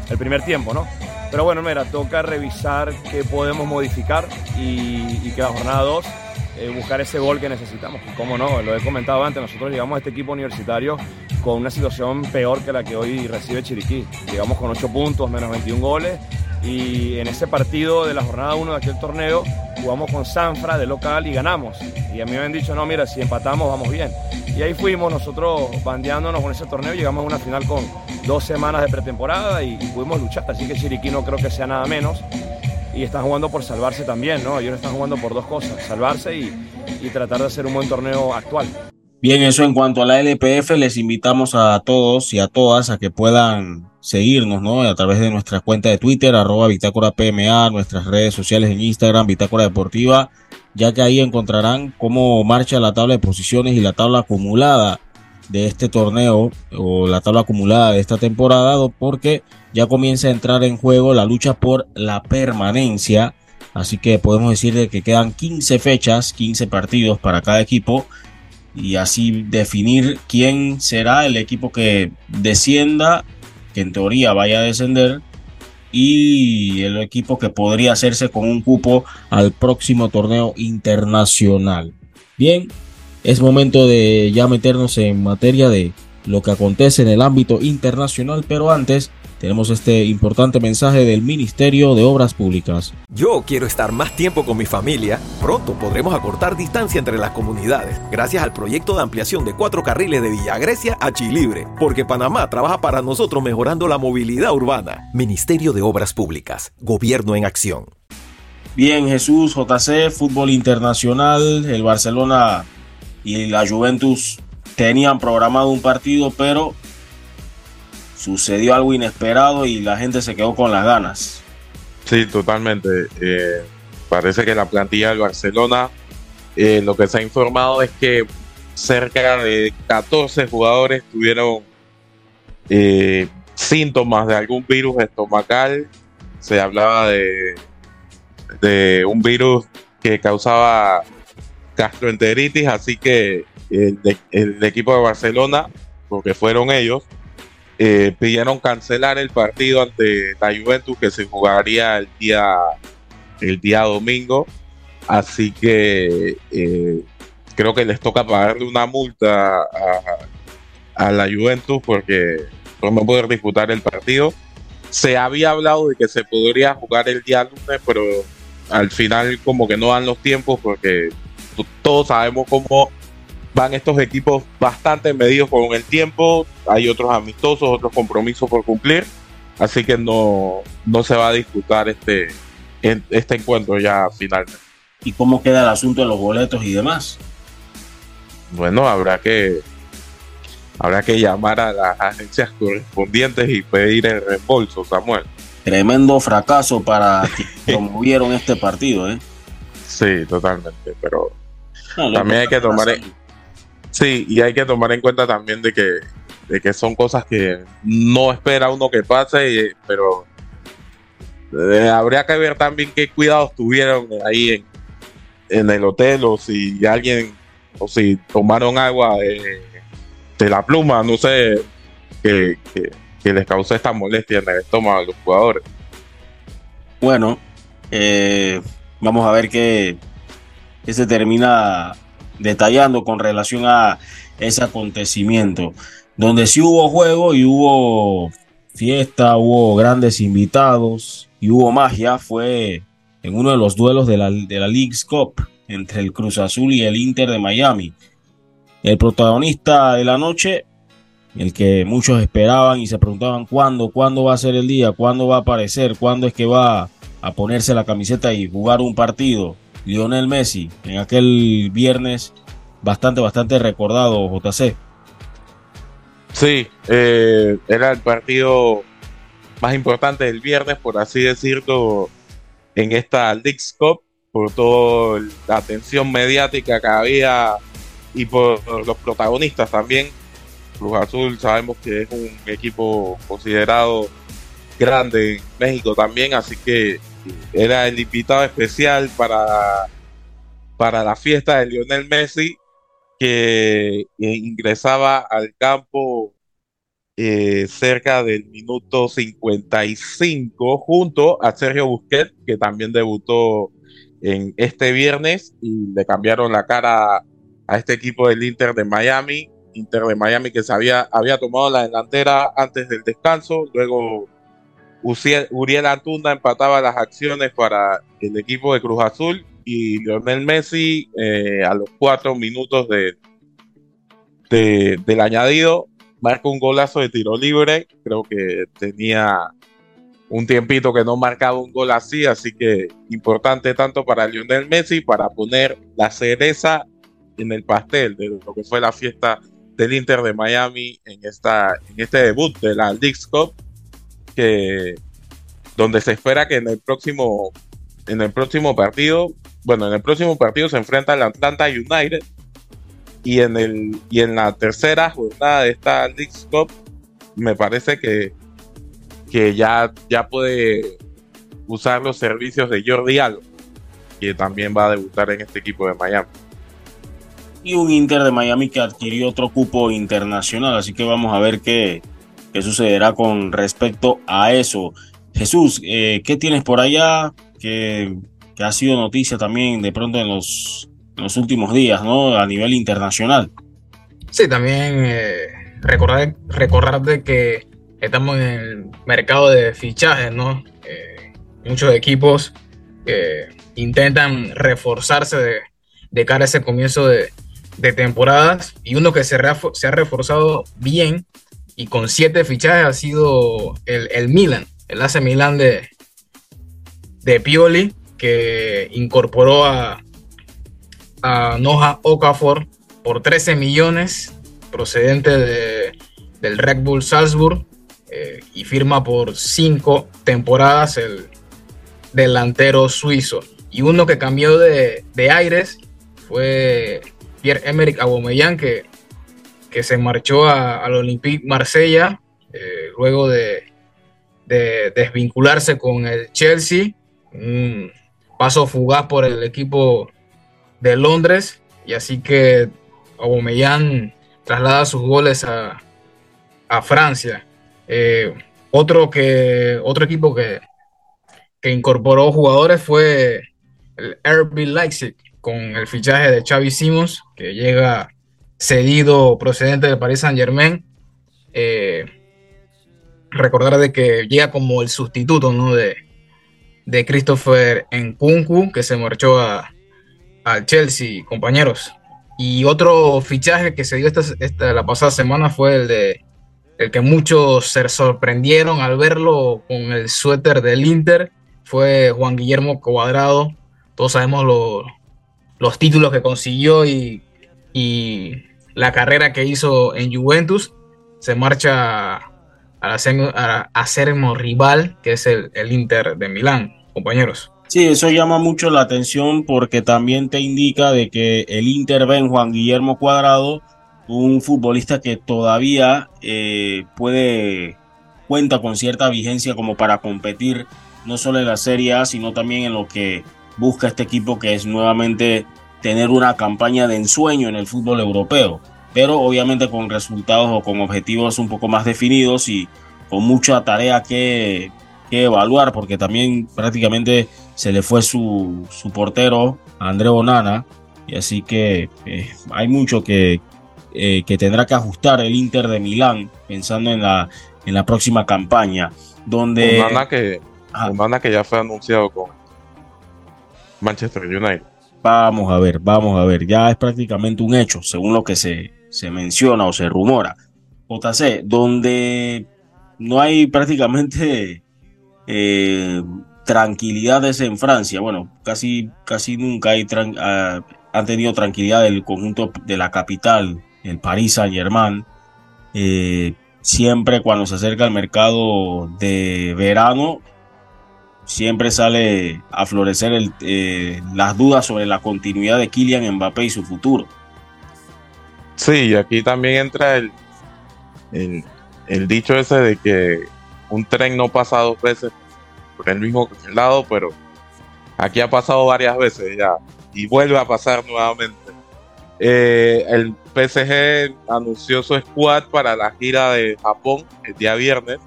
el primer tiempo, ¿no? Pero bueno, mira, toca revisar qué podemos modificar y, y que la jornada 2 eh, buscar ese gol que necesitamos. Como no, lo he comentado antes, nosotros llegamos a este equipo universitario con una situación peor que la que hoy recibe Chiriquí. Llegamos con 8 puntos, menos 21 goles y en ese partido de la jornada 1 de aquel torneo jugamos con Sanfra de local y ganamos. Y a mí me habían dicho, no, mira, si empatamos vamos bien. Y ahí fuimos nosotros bandeándonos con ese torneo, llegamos a una final con dos semanas de pretemporada y, y pudimos luchar. Así que Chiriquí no creo que sea nada menos. Y están jugando por salvarse también, ¿no? Ellos están jugando por dos cosas, salvarse y, y tratar de hacer un buen torneo actual. Bien, eso en cuanto a la LPF, les invitamos a todos y a todas a que puedan seguirnos, ¿no? A través de nuestra cuenta de Twitter, arroba Bitácora PMA, nuestras redes sociales en Instagram, Bitácora Deportiva, ya que ahí encontrarán cómo marcha la tabla de posiciones y la tabla acumulada de este torneo o la tabla acumulada de esta temporada, porque ya comienza a entrar en juego la lucha por la permanencia. Así que podemos decir de que quedan 15 fechas, 15 partidos para cada equipo y así definir quién será el equipo que descienda, que en teoría vaya a descender, y el equipo que podría hacerse con un cupo al próximo torneo internacional. Bien, es momento de ya meternos en materia de lo que acontece en el ámbito internacional, pero antes tenemos este importante mensaje del Ministerio de Obras Públicas. Yo quiero estar más tiempo con mi familia. Pronto podremos acortar distancia entre las comunidades gracias al proyecto de ampliación de cuatro carriles de Villa Grecia a Chilibre, porque Panamá trabaja para nosotros mejorando la movilidad urbana. Ministerio de Obras Públicas, Gobierno en Acción. Bien, Jesús, JC, fútbol internacional, el Barcelona y la Juventus tenían programado un partido, pero sucedió algo inesperado y la gente se quedó con las ganas. Sí, totalmente. Eh, parece que la plantilla del Barcelona, eh, lo que se ha informado es que cerca de 14 jugadores tuvieron eh, síntomas de algún virus estomacal. Se hablaba de, de un virus que causaba gastroenteritis, así que el, equipo de Barcelona, porque fueron ellos, eh, pidieron cancelar el partido ante la Juventus que se jugaría el día el día domingo. Así que eh, creo que les toca pagarle una multa a, la Juventus porque por no poder disputar el partido. Se había hablado de que se podría jugar el día lunes pero al final como que no dan los tiempos porque todos sabemos cómo van estos equipos bastante medidos con el tiempo, hay otros amistosos, otros compromisos por cumplir, así que no, no se va a disputar este, este encuentro ya finalmente. ¿Y cómo queda el asunto de los boletos y demás? Bueno, habrá que habrá que llamar a las agencias correspondientes y pedir el reembolso, Samuel. Tremendo fracaso para quienes promovieron este partido, ¿eh? Sí, totalmente, pero también hay que tomar en, sí, y hay que tomar en cuenta también de que, de que son cosas que no espera uno que pase, pero eh, habría que ver también qué cuidados tuvieron ahí en, en el hotel o si alguien o si tomaron agua de, la pluma, no sé, que, les causó esta molestia en el estómago a los jugadores. Bueno, eh, vamos a ver qué, qué se termina detallando con relación a ese acontecimiento, donde sí hubo juego y hubo fiesta, hubo grandes invitados y hubo magia, fue en uno de los duelos de la, de la League's Cup entre el Cruz Azul y el Inter de Miami. El protagonista de la noche, el que muchos esperaban y se preguntaban cuándo, cuándo va a ser el día, cuándo va a aparecer, cuándo es que va a ponerse la camiseta y jugar un partido. Lionel Messi, en aquel viernes bastante, bastante recordado, JC. Sí, eh, era el partido más importante del viernes, por así decirlo, en esta Leagues Cup por toda la atención mediática que había y por los protagonistas también. Cruz Azul sabemos que es un equipo considerado grande en México también, así que era el invitado especial para, para la fiesta de Lionel Messi, que ingresaba al campo eh, cerca del minuto 55 junto a Sergio Busquets, que también debutó en este viernes y le cambiaron la cara a este equipo del Inter de Miami. Inter de Miami que se había tomado la delantera antes del descanso. Luego Uriel Antuna empataba las acciones para el equipo de Cruz Azul y Lionel Messi eh, a los cuatro minutos de, del añadido marca un golazo de tiro libre. Creo que tenía un tiempito que no marcaba un gol así, así que importante tanto para Lionel Messi para poner la cereza en el pastel de lo que fue la fiesta del Inter de Miami en esta en este debut de la Leagues Cup que donde se espera que en el próximo en el próximo partido, bueno, en el próximo partido se enfrenta al Atlanta United y en el y en la tercera jornada de esta Leagues Cup me parece que que ya, ya puede usar los servicios de Jordi Alba, que también va a debutar en este equipo de Miami. Y un Inter de Miami que adquirió otro cupo internacional, así que vamos a ver qué, qué sucederá con respecto a eso. Jesús, eh, ¿qué tienes por allá que, ha sido noticia también de pronto en los, últimos días, ¿no? A nivel internacional. Sí, también eh, recordar, recordar de que estamos en el mercado de fichajes, ¿no? Eh, muchos equipos intentan reforzarse de, cara a ese comienzo de, temporadas y uno que se, se, ha reforzado bien y con siete fichajes ha sido el, Milan, el AC Milan de, de Pioli, que incorporó a, a Noah Okafor por 13 millones procedente de, del Red Bull Salzburg eh, y firma por cinco temporadas el delantero suizo. Y uno que cambió de, aires fue Pierre-Emerick Aubameyang, que, que se marchó al Olympique Marsella eh, luego de, desvincularse con el Chelsea. Un paso fugaz por el equipo de Londres. Y así que Aubameyang traslada sus goles a, a Francia. Eh, otro, que, otro equipo que, que incorporó jugadores fue el RB Leipzig con el fichaje de Xavi Simons, que llega cedido procedente del Paris Saint Germain. Eh, recordar de que llega como el sustituto ¿no? de, de Christopher Nkunku, que se marchó a, al Chelsea, compañeros. Y otro fichaje que se dio esta, esta, la pasada semana fue el de el que muchos se sorprendieron al verlo con el suéter del Inter fue Juan Guillermo Cuadrado. Todos sabemos los títulos que consiguió y, la carrera que hizo en Juventus, se marcha a acérrimo rival, que es el, el Inter de Milán, compañeros. Sí, eso llama mucho la atención porque también te indica de que el Inter ve en Juan Guillermo Cuadrado un futbolista que todavía eh, puede cuenta con cierta vigencia como para competir no solo en la Serie A, sino también en lo que busca este equipo que es nuevamente tener una campaña de ensueño en el fútbol europeo, pero obviamente con resultados o con objetivos un poco más definidos y con mucha tarea que, evaluar, porque también prácticamente se le fue su, su portero, André Onana, y así que eh, hay mucho que, eh, que tendrá que ajustar el Inter de Milán pensando en la, en la próxima campaña. Donde. Onana que, que ya fue anunciado con Manchester United. Vamos a ver, vamos a ver. Ya es prácticamente un hecho, según lo que se, se menciona o se rumora. JC, donde no hay prácticamente eh, tranquilidades en Francia. Bueno, casi, casi nunca hay ah, han tenido tranquilidad el conjunto de la capital, el París Saint Germain. Eh, siempre cuando se acerca el mercado de verano, siempre sale a florecer eh, las dudas sobre la continuidad de Kylian Mbappé y su futuro. Sí, y aquí también entra el, el, dicho ese de que un tren no pasa dos veces por el mismo lado, pero aquí ha pasado varias veces ya y vuelve a pasar nuevamente. Eh, el PSG anunció su squad para la gira de Japón el día viernes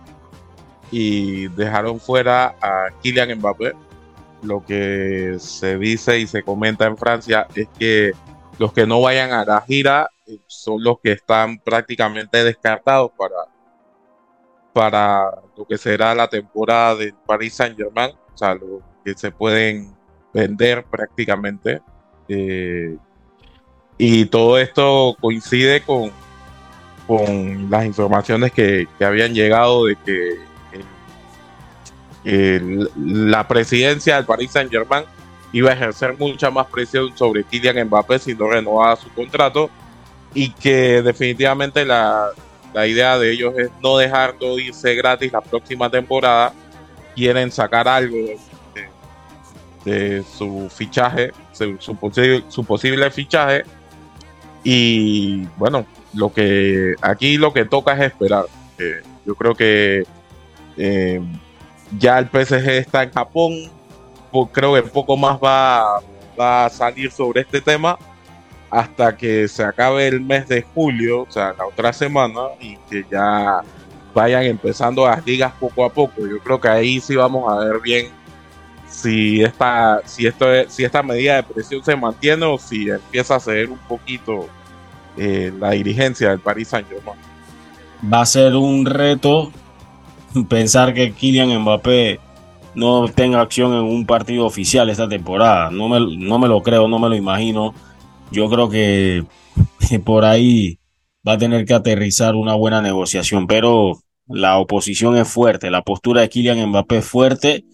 y dejaron fuera a Kylian Mbappé. Lo que se dice y se comenta en Francia es que los que no vayan a la gira eh, son los que están prácticamente descartados para, para lo que será la temporada del Paris Saint Germain, o sea, los que se pueden vender prácticamente. Eh, y todo esto coincide con, con las informaciones que, habían llegado de que la presidencia del Paris Saint Germain iba a ejercer mucha más presión sobre Kylian Mbappé si no renovaba su contrato y que definitivamente la, idea de ellos es no dejarlo irse gratis la próxima temporada. Quieren sacar algo de, su fichaje, su, su, posible fichaje. Y bueno, lo que aquí lo que toca es esperar. yo creo que eh, ya el PSG está en Japón. Creo que poco más va, va a salir sobre este tema hasta que se acabe el mes de julio, o sea, la otra semana, y que ya vayan empezando las ligas poco a poco. Yo creo que ahí sí vamos a ver bien si esta, si esto si esta medida de presión se mantiene o si empieza a ceder un poquito eh, la dirigencia del Paris Saint Germain. Va a ser un reto pensar que Kylian Mbappé no tenga acción en un partido oficial esta temporada. No me, no me lo creo, no me lo imagino. Yo creo que por ahí va a tener que aterrizar una buena negociación, pero la oposición es fuerte, la postura de Kylian Mbappé es fuerte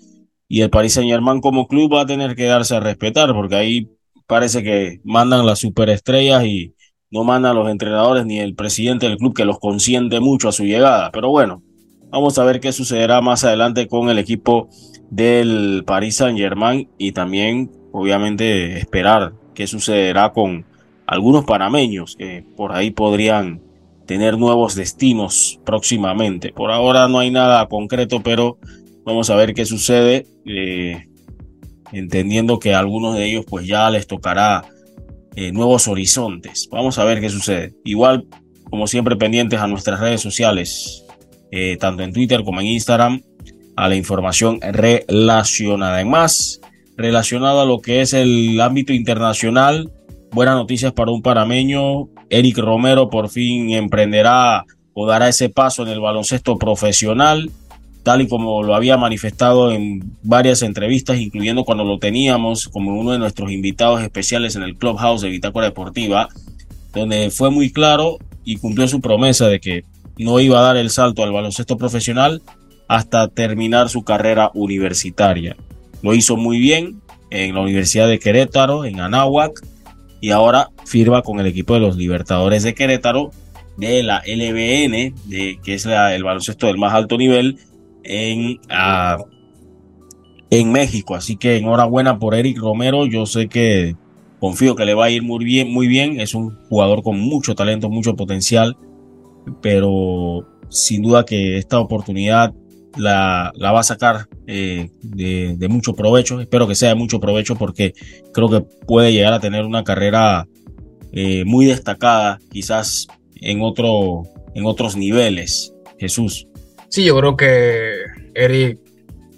y el Paris Saint Germain como club va a tener que darse a respetar porque ahí parece que mandan las superestrellas y no mandan los entrenadores ni el presidente del club que los consiente mucho a su llegada. Pero bueno, vamos a ver qué sucederá más adelante con el equipo del Paris Saint Germain y también obviamente esperar qué sucederá con algunos panameños que por ahí podrían tener nuevos destinos próximamente. Por ahora no hay nada concreto, pero vamos a ver qué sucede, eh, entendiendo que a algunos de ellos pues ya les tocará eh, nuevos horizontes. Vamos a ver qué sucede. Igual, como siempre, pendientes a nuestras redes sociales, eh, tanto en Twitter como en Instagram, a la información relacionada. Además, relacionado a lo que es el ámbito internacional. Buenas noticias para un parameño. Eric Romero por fin emprenderá o dará ese paso en el baloncesto profesional, tal y como lo había manifestado en varias entrevistas, incluyendo cuando lo teníamos como uno de nuestros invitados especiales en el Clubhouse de Bitácora Deportiva, donde fue muy claro y cumplió su promesa de que no iba a dar el salto al baloncesto profesional hasta terminar su carrera universitaria. Lo hizo muy bien en la Universidad de Querétaro, en Anáhuac, y ahora firma con el equipo de los Libertadores de Querétaro de la LBN, de, que es el baloncesto del más alto nivel en, ah, en México. Así que enhorabuena por Eric Romero. Yo sé que confío que le va a ir muy bien, muy bien. Es un jugador con mucho talento, mucho potencial, pero sin duda que esta oportunidad la, va a sacar eh, de, mucho provecho. Espero que sea de mucho provecho porque creo que puede llegar a tener una carrera eh, muy destacada, quizás en, otro, en otros niveles. Jesús. Sí, yo creo que Eric,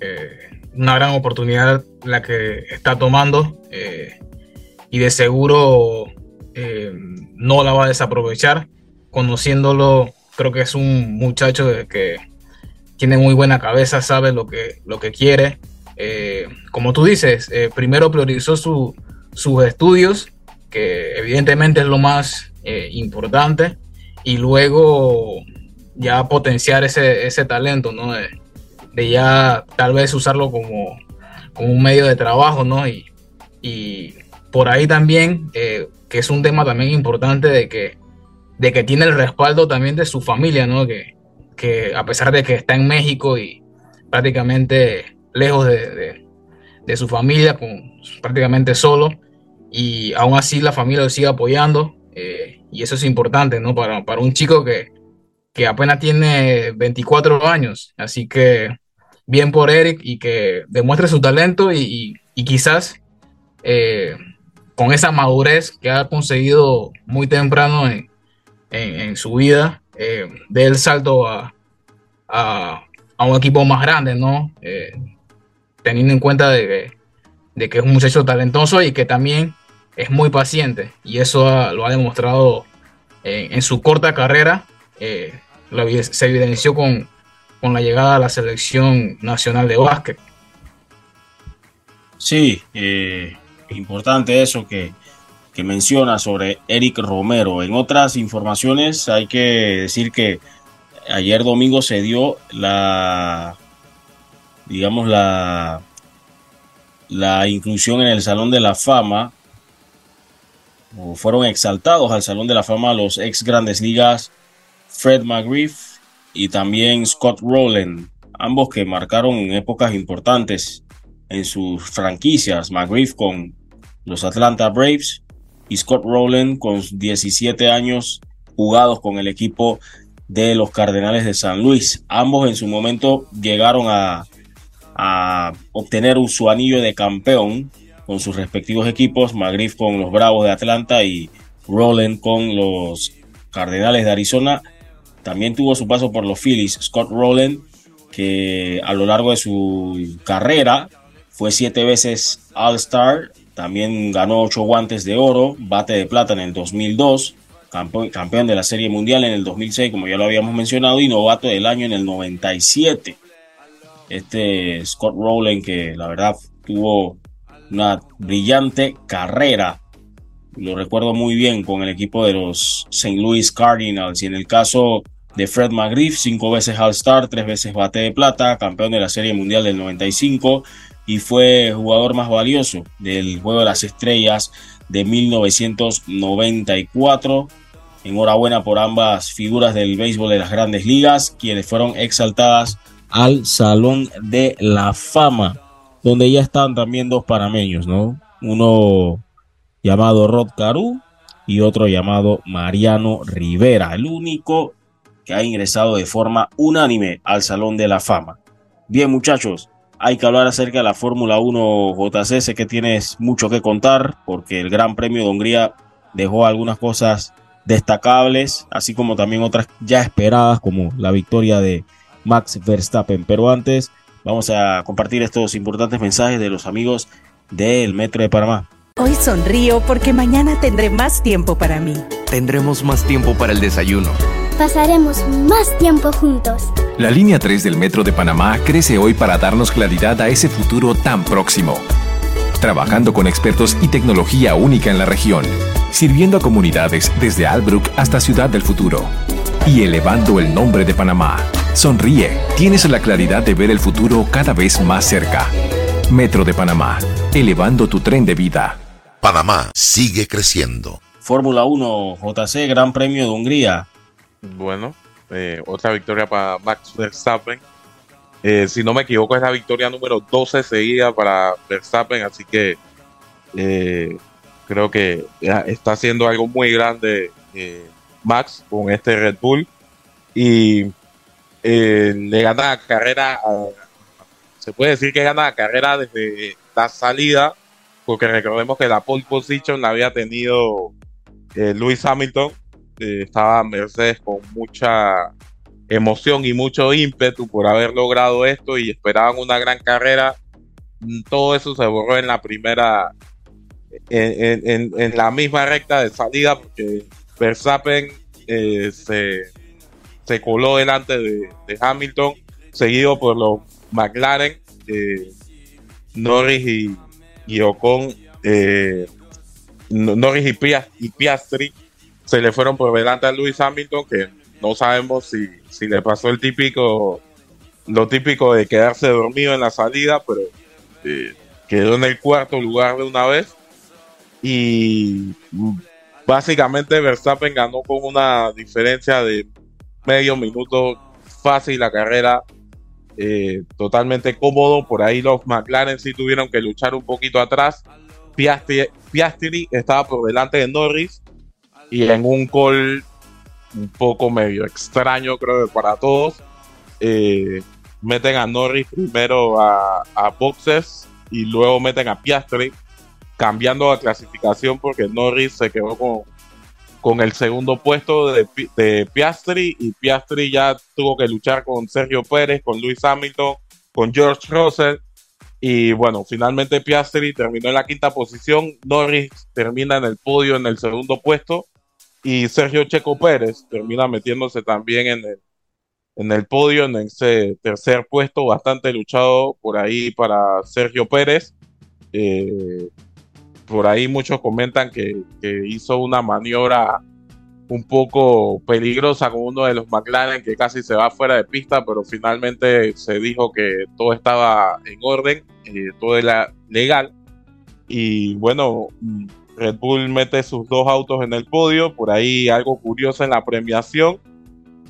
eh, una gran oportunidad la que está tomando y de seguro no la va a desaprovechar. Conociéndolo, creo que es un muchacho que tiene muy buena cabeza, sabe lo que, lo que quiere. Eh, como tú dices, eh, primero priorizó sus estudios, que evidentemente es lo más eh, importante, y luego ya potenciar ese, ese talento, ¿no? De, ya tal vez usarlo como, como, un medio de trabajo, ¿no? Y, y por ahí también, que es un tema también importante de que, de que tiene el respaldo también de su familia, ¿no? Que, que a pesar de que está en México y prácticamente lejos de, su familia, prácticamente solo, y aún así la familia lo sigue apoyando, eh, y eso es importante, ¿no? Para, para un chico que, que apenas tiene 24 años, así que bien por Eric y que demuestre su talento y, quizás eh, con esa madurez que ha conseguido muy temprano en, en su vida, eh, dé el salto a, a, un equipo más grande, ¿no? Eh, teniendo en cuenta de que, es un muchacho talentoso y que también es muy paciente. Y eso lo ha demostrado en su corta carrera. Eh, se evidenció con, con la llegada a la selección nacional de básquet. Sí, importante eso que, que menciona sobre Eric Romero. En otras informaciones hay que decir que ayer domingo se dio la, digamos, la, la inclusión en el Salón de la Fama, o fueron exaltados al Salón de la Fama los ex grandes ligas Fred McGriff y también Scott Rowland, ambos que marcaron épocas importantes en sus franquicias, McGriff con los Atlanta Braves y Scott Rowland con 17 años jugados con el equipo de los Cardenales de San Luis. Ambos en su momento llegaron a, obtener su anillo de campeón con sus respectivos equipos, Magriff con los Bravos de Atlanta y Rowland con los Cardenales de Arizona. También tuvo su paso por los Phillies, Scott Rowland, que a lo largo de su carrera fue siete veces All-Star también ganó ocho guantes de oro, bate de plata en el 2002, campeón de la Serie Mundial en el 2006, como ya lo habíamos mencionado, y novato del año en el 97. Este Scott Rowland, que la verdad tuvo una brillante carrera, lo recuerdo muy bien con el equipo de los St. Louis Cardinals, y en el caso de Fred McGriff, cinco veces All-Star, tres veces bate de plata, campeón de la Serie Mundial del 95 y fue jugador más valioso del Juego de las Estrellas de 1994. Enhorabuena por ambas figuras del béisbol de las grandes ligas, quienes fueron exaltadas al Salón de la Fama, donde ya están también dos panameños, ¿no? Uno llamado Rod Caru y otro llamado Mariano Rivera, el único que ha ingresado de forma unánime al Salón de la Fama. Bien, muchachos, hay que hablar acerca de la Fórmula 1 JC. Sé que tienes mucho que contar porque el Gran Premio de Hungría dejó algunas cosas destacables, así como también otras ya esperadas, como la victoria de Max Verstappen. Pero antes, vamos a compartir estos importantes mensajes de los amigos del Metro de Panamá. Hoy sonrío porque mañana tendré más tiempo para mí. Tendremos más tiempo para el desayuno pasaremos más tiempo juntos. La línea 3 del Metro de Panamá crece hoy para darnos claridad a ese futuro tan próximo. Trabajando con expertos y tecnología única en la región, sirviendo a comunidades desde Albrook hasta Ciudad del Futuro y elevando el nombre de Panamá. Sonríe, tienes la claridad de ver el futuro cada vez más cerca. Metro de Panamá, elevando tu tren de vida. Panamá sigue creciendo. Fórmula 1 JC Gran Premio de Hungría. Bueno, eh, otra victoria para Max Verstappen. Eh, si no me equivoco, es la victoria número 12 seguida para Verstappen, así que eh, creo que está haciendo algo muy grande Max con este Red Bull y le gana la carrera, se puede decir que gana la carrera desde la salida, porque recordemos que la pole position la había tenido Lewis Hamilton, estaba Mercedes con mucha emoción y mucho ímpetu por haber logrado esto y esperaban una gran carrera. Todo eso se borró en la primera, en, la misma recta de salida, porque Verstappen eh, se, coló delante de, Hamilton, seguido por los McLaren, eh, Norris y, y Ocon, eh, Norris y, Piastri se le fueron por delante a Lewis Hamilton, que no sabemos si, si le pasó el típico, lo típico de quedarse dormido en la salida, pero eh, quedó en el cuarto lugar de una vez. Y básicamente Verstappen ganó con una diferencia de medio minuto fácil la carrera, eh, totalmente cómodo. Por ahí los McLaren sí tuvieron que luchar un poquito atrás. Piastri, Piastri estaba por delante de Norris y en un call un poco medio extraño, creo que para todos. Eh, meten a Norris primero a, boxes y luego meten a Piastri, cambiando la clasificación porque Norris se quedó con, con el segundo puesto de, de, Piastri y Piastri ya tuvo que luchar con Sergio Pérez, con Luis Hamilton, con George Russell. Y bueno, finalmente Piastri terminó en la quinta posición, Norris termina en el podio en el segundo puesto y Sergio Checo Pérez termina metiéndose también en el, en el podio, en ese tercer puesto, bastante luchado por ahí para Sergio Pérez. Eh, por ahí muchos comentan que, hizo una maniobra un poco peligrosa con uno de los McLaren que casi se va fuera de pista, pero finalmente se dijo que todo estaba en orden, eh, todo era legal. Y bueno, Red Bull mete sus dos autos en el podio, por ahí algo curioso en la premiación.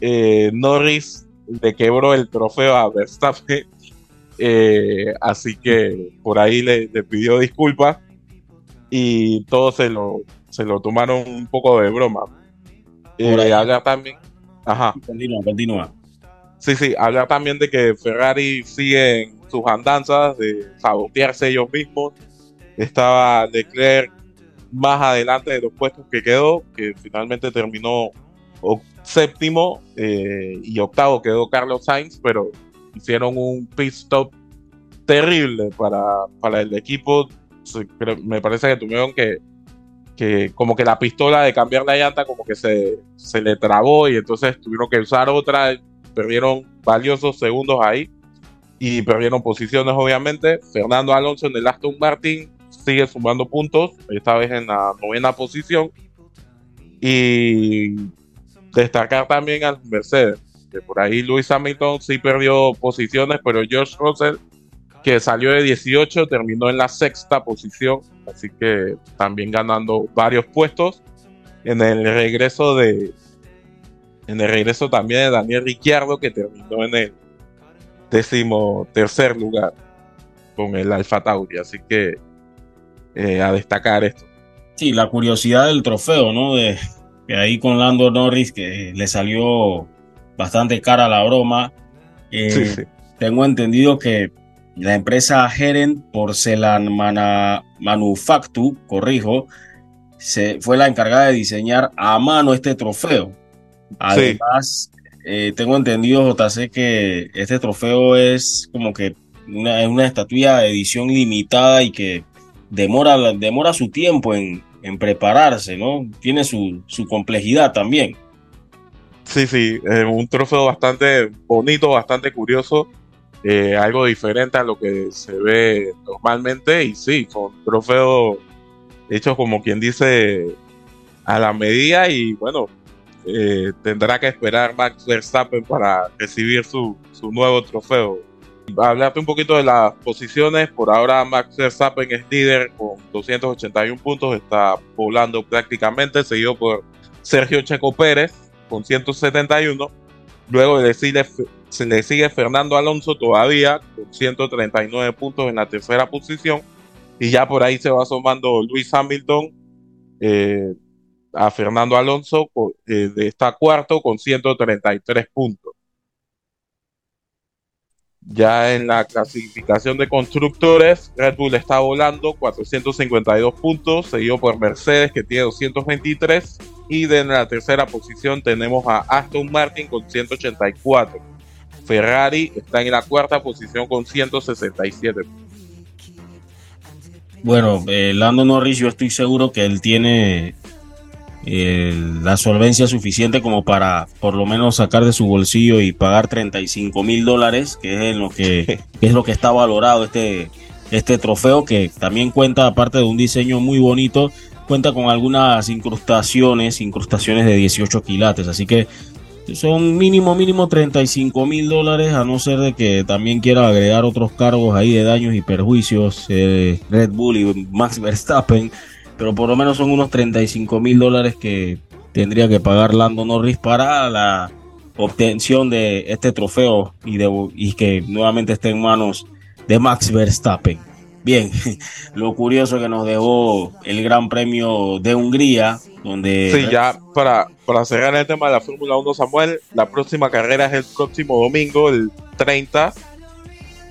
Eh, Norris le quebró el trofeo a Verstappen, eh, así que por ahí le, pidió disculpas y todos se lo, se lo tomaron un poco de broma. Eh, habla también. Ajá. Continúa, continúa. Sí, sí, habla también de que Ferrari sigue en sus andanzas de sabotearse ellos mismos. Estaba Leclerc más adelante de los puestos que quedó, que finalmente terminó séptimo eh, y octavo quedó Carlos Sainz, pero hicieron un pit stop terrible para, para el equipo. Me parece que tuvieron que, que como que la pistola de cambiar la llanta como que se, se le trabó y entonces tuvieron que usar otra, perdieron valiosos segundos ahí y perdieron posiciones obviamente. Fernando Alonso en el Aston Martin sigue sumando puntos, esta vez en la novena posición. Y destacar también al Mercedes, que por ahí Luis Hamilton sí perdió posiciones, pero George Russell, que salió de 18, terminó en la sexta posición, así que también ganando varios puestos. En el regreso de. En el regreso también de Daniel Ricciardo, que terminó en el décimo tercer lugar con el Alfa Tauri. Así que eh, a destacar esto. Sí, la curiosidad del trofeo, ¿no? De ahí con Lando Norris, que le salió bastante cara la broma. Eh, tengo entendido que la empresa Heren Porcelan Manufactu, corrijo, se, fue la encargada de diseñar a mano este trofeo. Además, eh, tengo entendido, JC, que este trofeo es como que una, una estatuilla de edición limitada y que demora, demora su tiempo en, prepararse, ¿no? Tiene su, complejidad también. Sí, sí, un trofeo bastante bonito, bastante curioso, eh, algo diferente a lo que se ve normalmente y sí, son trofeos hechos como quien dice a la medida y bueno, eh, tendrá que esperar Max Verstappen para recibir su, su nuevo trofeo, Hablarte un poquito de las posiciones. Por ahora Max Verstappen es líder con 281 puntos, está volando prácticamente, seguido por Sergio Checo Pérez con 171. Luego le sigue, se le sigue Fernando Alonso todavía con 139 puntos en la tercera posición. Y ya por ahí se va sumando Luis Hamilton eh, a Fernando Alonso, eh, está cuarto con 133 puntos. Ya en la clasificación de constructores, Red Bull está volando 452 puntos, seguido por Mercedes que tiene 223 y de la tercera posición tenemos a Aston Martin con 184. Ferrari está en la cuarta posición con 167 Bueno, eh, Lando Norris yo estoy seguro que él tiene eh, la solvencia suficiente como para por lo menos sacar de su bolsillo y pagar 35 mil dólares, que es en lo que, que, es lo que está valorado este, este trofeo, que también cuenta, aparte de un diseño muy bonito, cuenta con algunas incrustaciones, incrustaciones de 18 quilates, así que son mínimo, mínimo 35 mil dólares, a no ser de que también quiera agregar otros cargos ahí de daños y perjuicios, eh, Red Bull y Max Verstappen, pero por lo menos son unos 35 mil dólares que tendría que pagar Lando Norris para la obtención de este trofeo y, de, y que nuevamente esté en manos de Max Verstappen. Bien, lo curioso que nos dejó el Gran Premio de Hungría, donde... Sí, ya para, para cerrar el tema de la Fórmula 1, Samuel, la próxima carrera es el próximo domingo, el 30,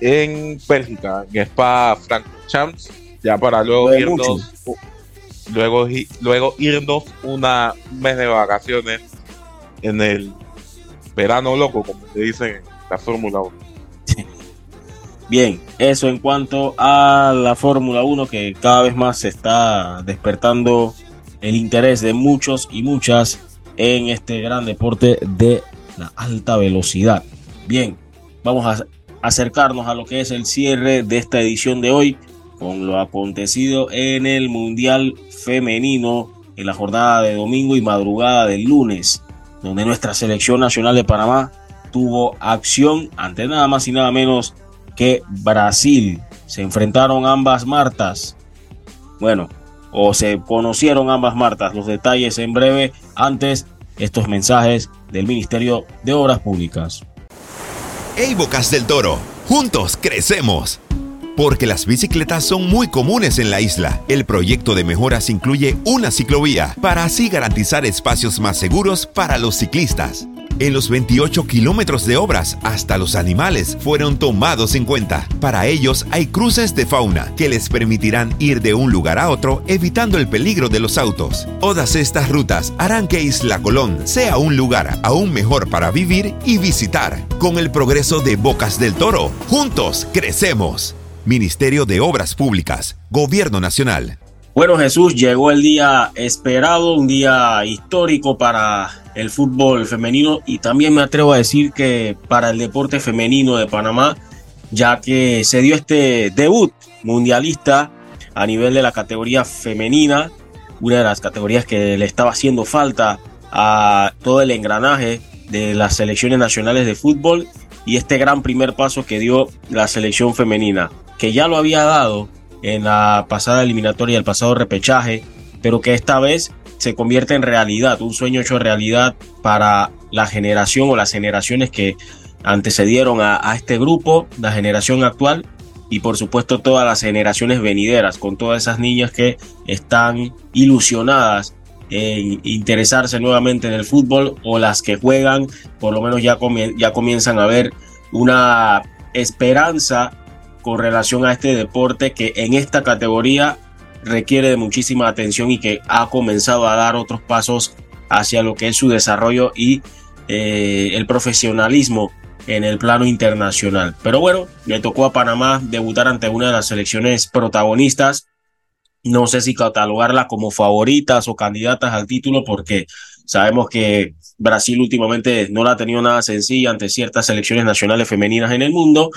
en Bélgica, en Spa Francorchamps, ya para luego irnos, luego, luego irnos una, un mes de vacaciones en el verano loco, como se dice la Fórmula 1. Bien, eso en cuanto a la Fórmula 1 que cada vez más se está despertando el interés de muchos y muchas en este gran deporte de la alta velocidad. Bien, vamos a acercarnos a lo que es el cierre de esta edición de hoy con lo acontecido en el Mundial Femenino en la jornada de domingo y madrugada del lunes, donde nuestra selección nacional de Panamá tuvo acción ante nada más y nada menos que Brasil. Se enfrentaron ambas Martas. Bueno, o se conocieron ambas Martas. Los detalles en breve. Antes, estos mensajes del Ministerio de Obras Públicas. Hey Bocas del Toro, juntos crecemos. Porque las bicicletas son muy comunes en la isla, el proyecto de mejoras incluye una ciclovía para así garantizar espacios más seguros para los ciclistas. En los 28 kilómetros de obras, hasta los animales fueron tomados en cuenta. Para ellos hay cruces de fauna que les permitirán ir de un lugar a otro evitando el peligro de los autos. Todas estas rutas harán que Isla Colón sea un lugar aún mejor para vivir y visitar. Con el progreso de Bocas del Toro, juntos crecemos. Ministerio de Obras Públicas, Gobierno Nacional. Bueno Jesús, llegó el día esperado, un día histórico para el fútbol femenino y también me atrevo a decir que para el deporte femenino de Panamá, ya que se dio este debut mundialista a nivel de la categoría femenina, una de las categorías que le estaba haciendo falta a todo el engranaje de las selecciones nacionales de fútbol y este gran primer paso que dio la selección femenina, que ya lo había dado en la pasada eliminatoria, el pasado repechaje, pero que esta vez se convierte en realidad, un sueño hecho realidad para la generación o las generaciones que antecedieron a, este grupo, la generación actual y por supuesto todas las generaciones venideras, con todas esas niñas que están ilusionadas en interesarse nuevamente en el fútbol o las que juegan, por lo menos ya, ya comienzan a ver una esperanza con relación a este deporte que en esta categoría requiere de muchísima atención y que ha comenzado a dar otros pasos hacia lo que es su desarrollo y eh, el profesionalismo en el plano internacional. Pero bueno, le tocó a Panamá debutar ante una de las selecciones protagonistas. No sé si catalogarla como favoritas o candidatas al título porque sabemos que Brasil últimamente no la ha tenido nada sencilla ante ciertas selecciones nacionales femeninas en el mundo,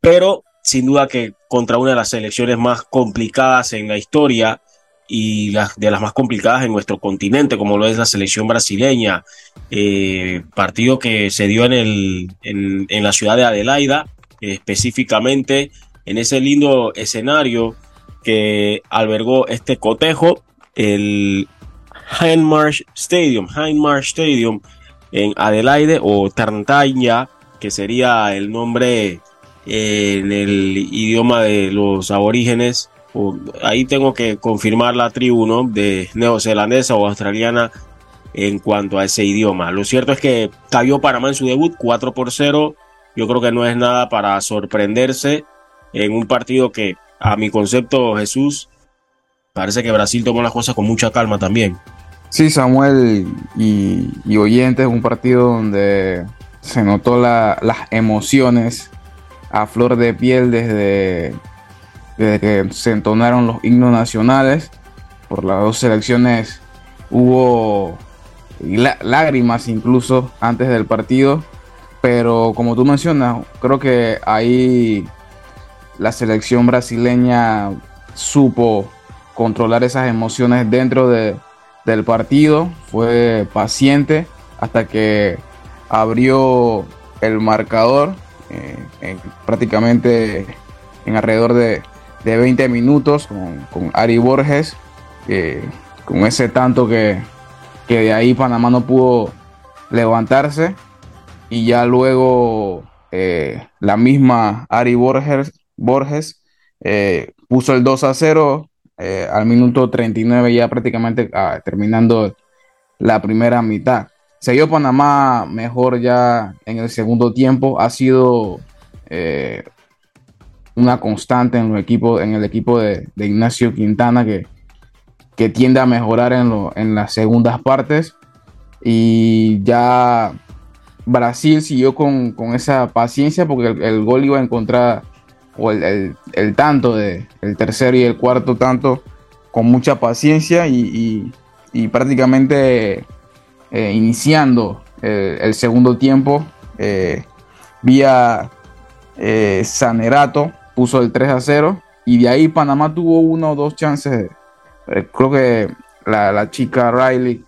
pero sin duda que contra una de las selecciones más complicadas en la historia y de las más complicadas en nuestro continente, como lo es la selección brasileña. Eh, partido que se dio en, el, en, la ciudad de Adelaida, específicamente en ese lindo escenario que albergó este cotejo, el Hindmarsh Stadium, Hindmarsh Stadium en Adelaide o Tarntanya, que sería el nombre en el idioma de los aborígenes. Ahí tengo que confirmar la tribu ¿no? de neozelandesa o australiana en cuanto a ese idioma. Lo cierto es que cayó Panamá en su debut 4 por 0. Yo creo que no es nada para sorprenderse en un partido que, a mi concepto, Jesús, parece que Brasil tomó las cosas con mucha calma también. Sí, Samuel y, y oyentes, un partido donde se notó las emociones a flor de piel desde, desde que se entonaron los himnos nacionales. Por las dos selecciones hubo lágrimas incluso antes del partido. Pero como tú mencionas, creo que ahí la selección brasileña supo controlar esas emociones dentro de, del partido. Fue paciente hasta que abrió el marcador eh, prácticamente en alrededor de, 20 minutos con, Ari Borges, con ese tanto que, que de ahí Panamá no pudo levantarse y ya luego eh, la misma Ari Borges, Borges eh, puso el 2 a 0 al minuto 39 ya prácticamente ah, terminando la primera mitad. Se Panamá mejor ya en el segundo tiempo. Ha sido eh, una constante en, el equipo, en el equipo de, Ignacio Quintana que, que, tiende a mejorar en, en las segundas partes. Y ya Brasil siguió con, esa paciencia porque el, gol iba a encontrar, o el, tanto de el tercero y el cuarto tanto, con mucha paciencia y, y prácticamente eh, iniciando eh, el segundo tiempo eh, vía Sanerato, puso el 3 a 0 y de ahí Panamá tuvo uno o dos chances. creo que la, chica Riley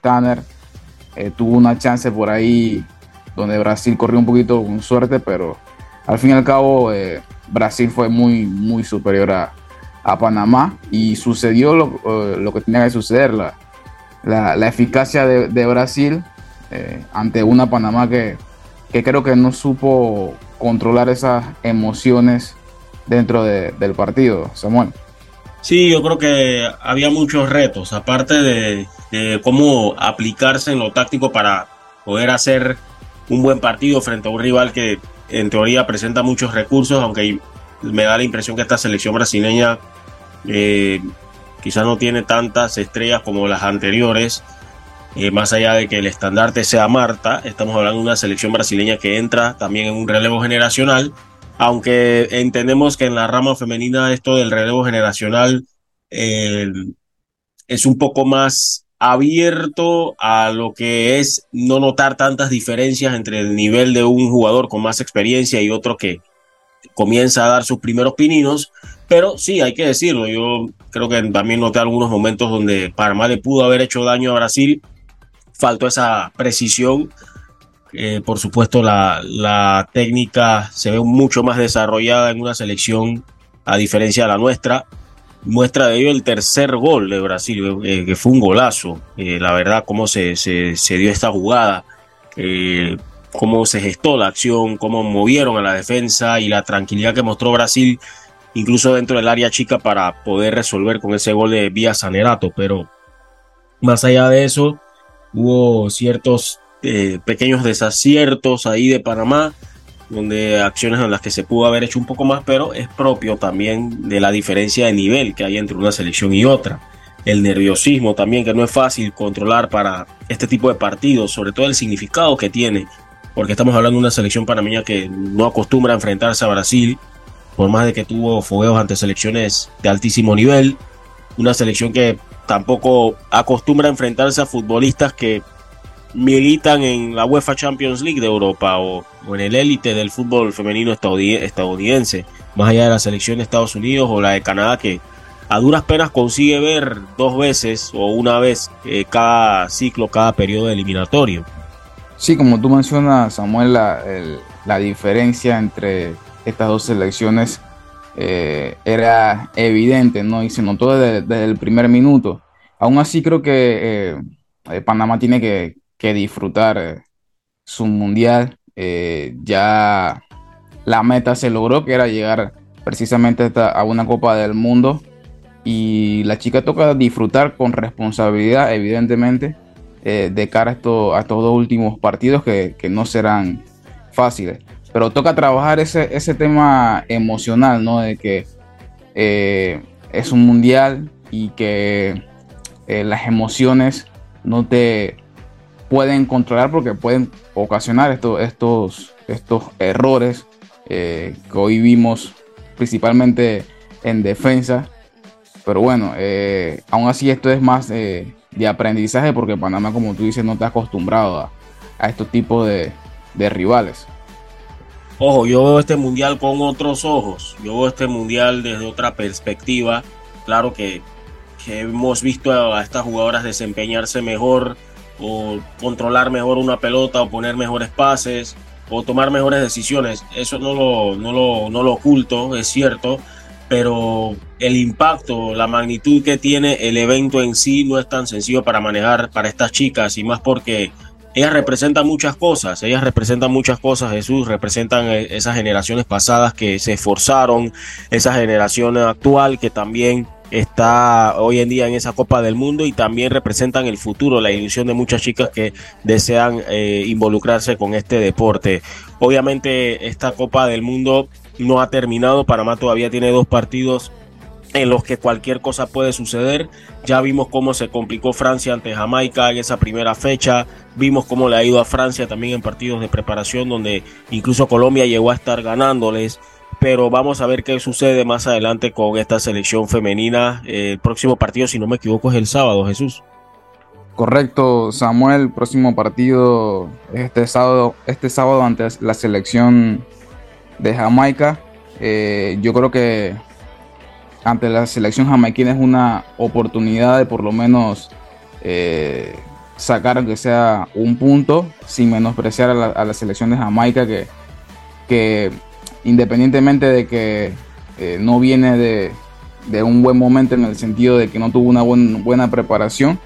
Tanner tuvo una chance por ahí donde Brasil corrió un poquito con suerte, pero al fin y al cabo Brasil fue muy, muy superior a, Panamá y sucedió lo, lo, que tenía que suceder. La, la, eficacia de, Brasil eh, ante una Panamá que, creo que no supo controlar esas emociones dentro del partido, Samuel. Sí, yo creo que había muchos retos, aparte de, cómo aplicarse en lo táctico para poder hacer un buen partido frente a un rival que en teoría presenta muchos recursos, aunque me da la impresión que esta selección brasileña eh, quizás no tiene tantas estrellas como las anteriores, eh, más allá de que el estandarte sea Marta, estamos hablando de una selección brasileña que entra también en un relevo generacional, aunque entendemos que en la rama femenina esto del relevo generacional eh, es un poco más abierto a lo que es no notar tantas diferencias entre el nivel de un jugador con más experiencia y otro que comienza a dar sus primeros pininos, pero sí, hay que decirlo, yo creo que también noté algunos momentos donde Panamá le pudo haber hecho daño a Brasil, faltó esa precisión, eh, por supuesto la, la técnica se ve mucho más desarrollada en una selección a diferencia de la nuestra, muestra de ello el tercer gol de Brasil, eh, que fue un golazo. Eh, la verdad, cómo se, se, se dio esta jugada, cómo se gestó la acción, cómo movieron a la defensa y la tranquilidad que mostró Brasil incluso dentro del área chica para poder resolver con ese gol de vía Sanerato. Pero más allá de eso, hubo ciertos eh, pequeños desaciertos ahí de Panamá, donde acciones en las que se pudo haber hecho un poco más, pero es propio también de la diferencia de nivel que hay entre una selección y otra. El nerviosismo también, que no es fácil controlar para este tipo de partidos, sobre todo el significado que tiene, porque estamos hablando de una selección panameña que no acostumbra a enfrentarse a Brasil, por más de que tuvo fogueos ante selecciones de altísimo nivel, una selección que tampoco acostumbra a enfrentarse a futbolistas que militan en la UEFA Champions League de Europa o, en el élite del fútbol femenino estadounidense, más allá de la selección de Estados Unidos o la de Canadá que a duras penas consigue ver dos veces o una vez eh, cada ciclo, cada periodo eliminatorio. Sí, como tú mencionas, Samuel, el, la diferencia entre estas dos selecciones eh, era evidente, ¿no? Y se notó desde, el primer minuto. Aún así creo que eh, eh, Panamá tiene que, disfrutar su mundial. ya la meta se logró, que era llegar precisamente a una Copa del Mundo. Y la chica toca disfrutar con responsabilidad, evidentemente, de cara a, estos dos últimos partidos que, no serán fáciles pero toca trabajar ese, tema emocional, ¿no? De que eh, es un mundial y que eh, las emociones no te pueden controlar porque pueden ocasionar estos, estos, errores eh, que hoy vimos principalmente en defensa. Pero bueno, aún así esto es más de aprendizaje porque Panamá, como tú dices, no está acostumbrado a, estos tipos de, de rivales. Ojo, yo veo este mundial con otros ojos. Yo veo este mundial desde otra perspectiva. Claro que, hemos visto a estas jugadoras desempeñarse mejor o controlar mejor una pelota o poner mejores pases o tomar mejores decisiones. Eso no lo, no lo, no lo oculto, es cierto, pero el impacto, la magnitud que tiene el evento en sí no es tan sencillo para manejar para estas chicas y más porque ellas representan muchas cosas, ellas representan muchas cosas, Jesús, representan eh, esas generaciones pasadas que se esforzaron, esa generación actual que también está hoy en día en esa Copa del Mundo y también representan el futuro, la ilusión de muchas chicas que desean eh, involucrarse con este deporte. Obviamente esta Copa del Mundo no ha terminado, Panamá todavía tiene dos partidos en los que cualquier cosa puede suceder. Ya vimos cómo se complicó Francia ante Jamaica en esa primera fecha. Vimos cómo le ha ido a Francia también en partidos de preparación donde incluso Colombia llegó a estar ganándoles. Pero vamos a ver qué sucede más adelante con esta selección femenina. el próximo partido, si no me equivoco, es el sábado, Jesús. Correcto, Samuel. El próximo partido este sábado, este sábado ante la selección de Jamaica. Eh, yo creo que ante la selección jamaiquina es una oportunidad de por lo menos eh, sacar aunque sea un punto sin menospreciar a la, selección de Jamaica que, que independientemente de que eh, no viene de, un buen momento en el sentido de que no tuvo una buena preparación,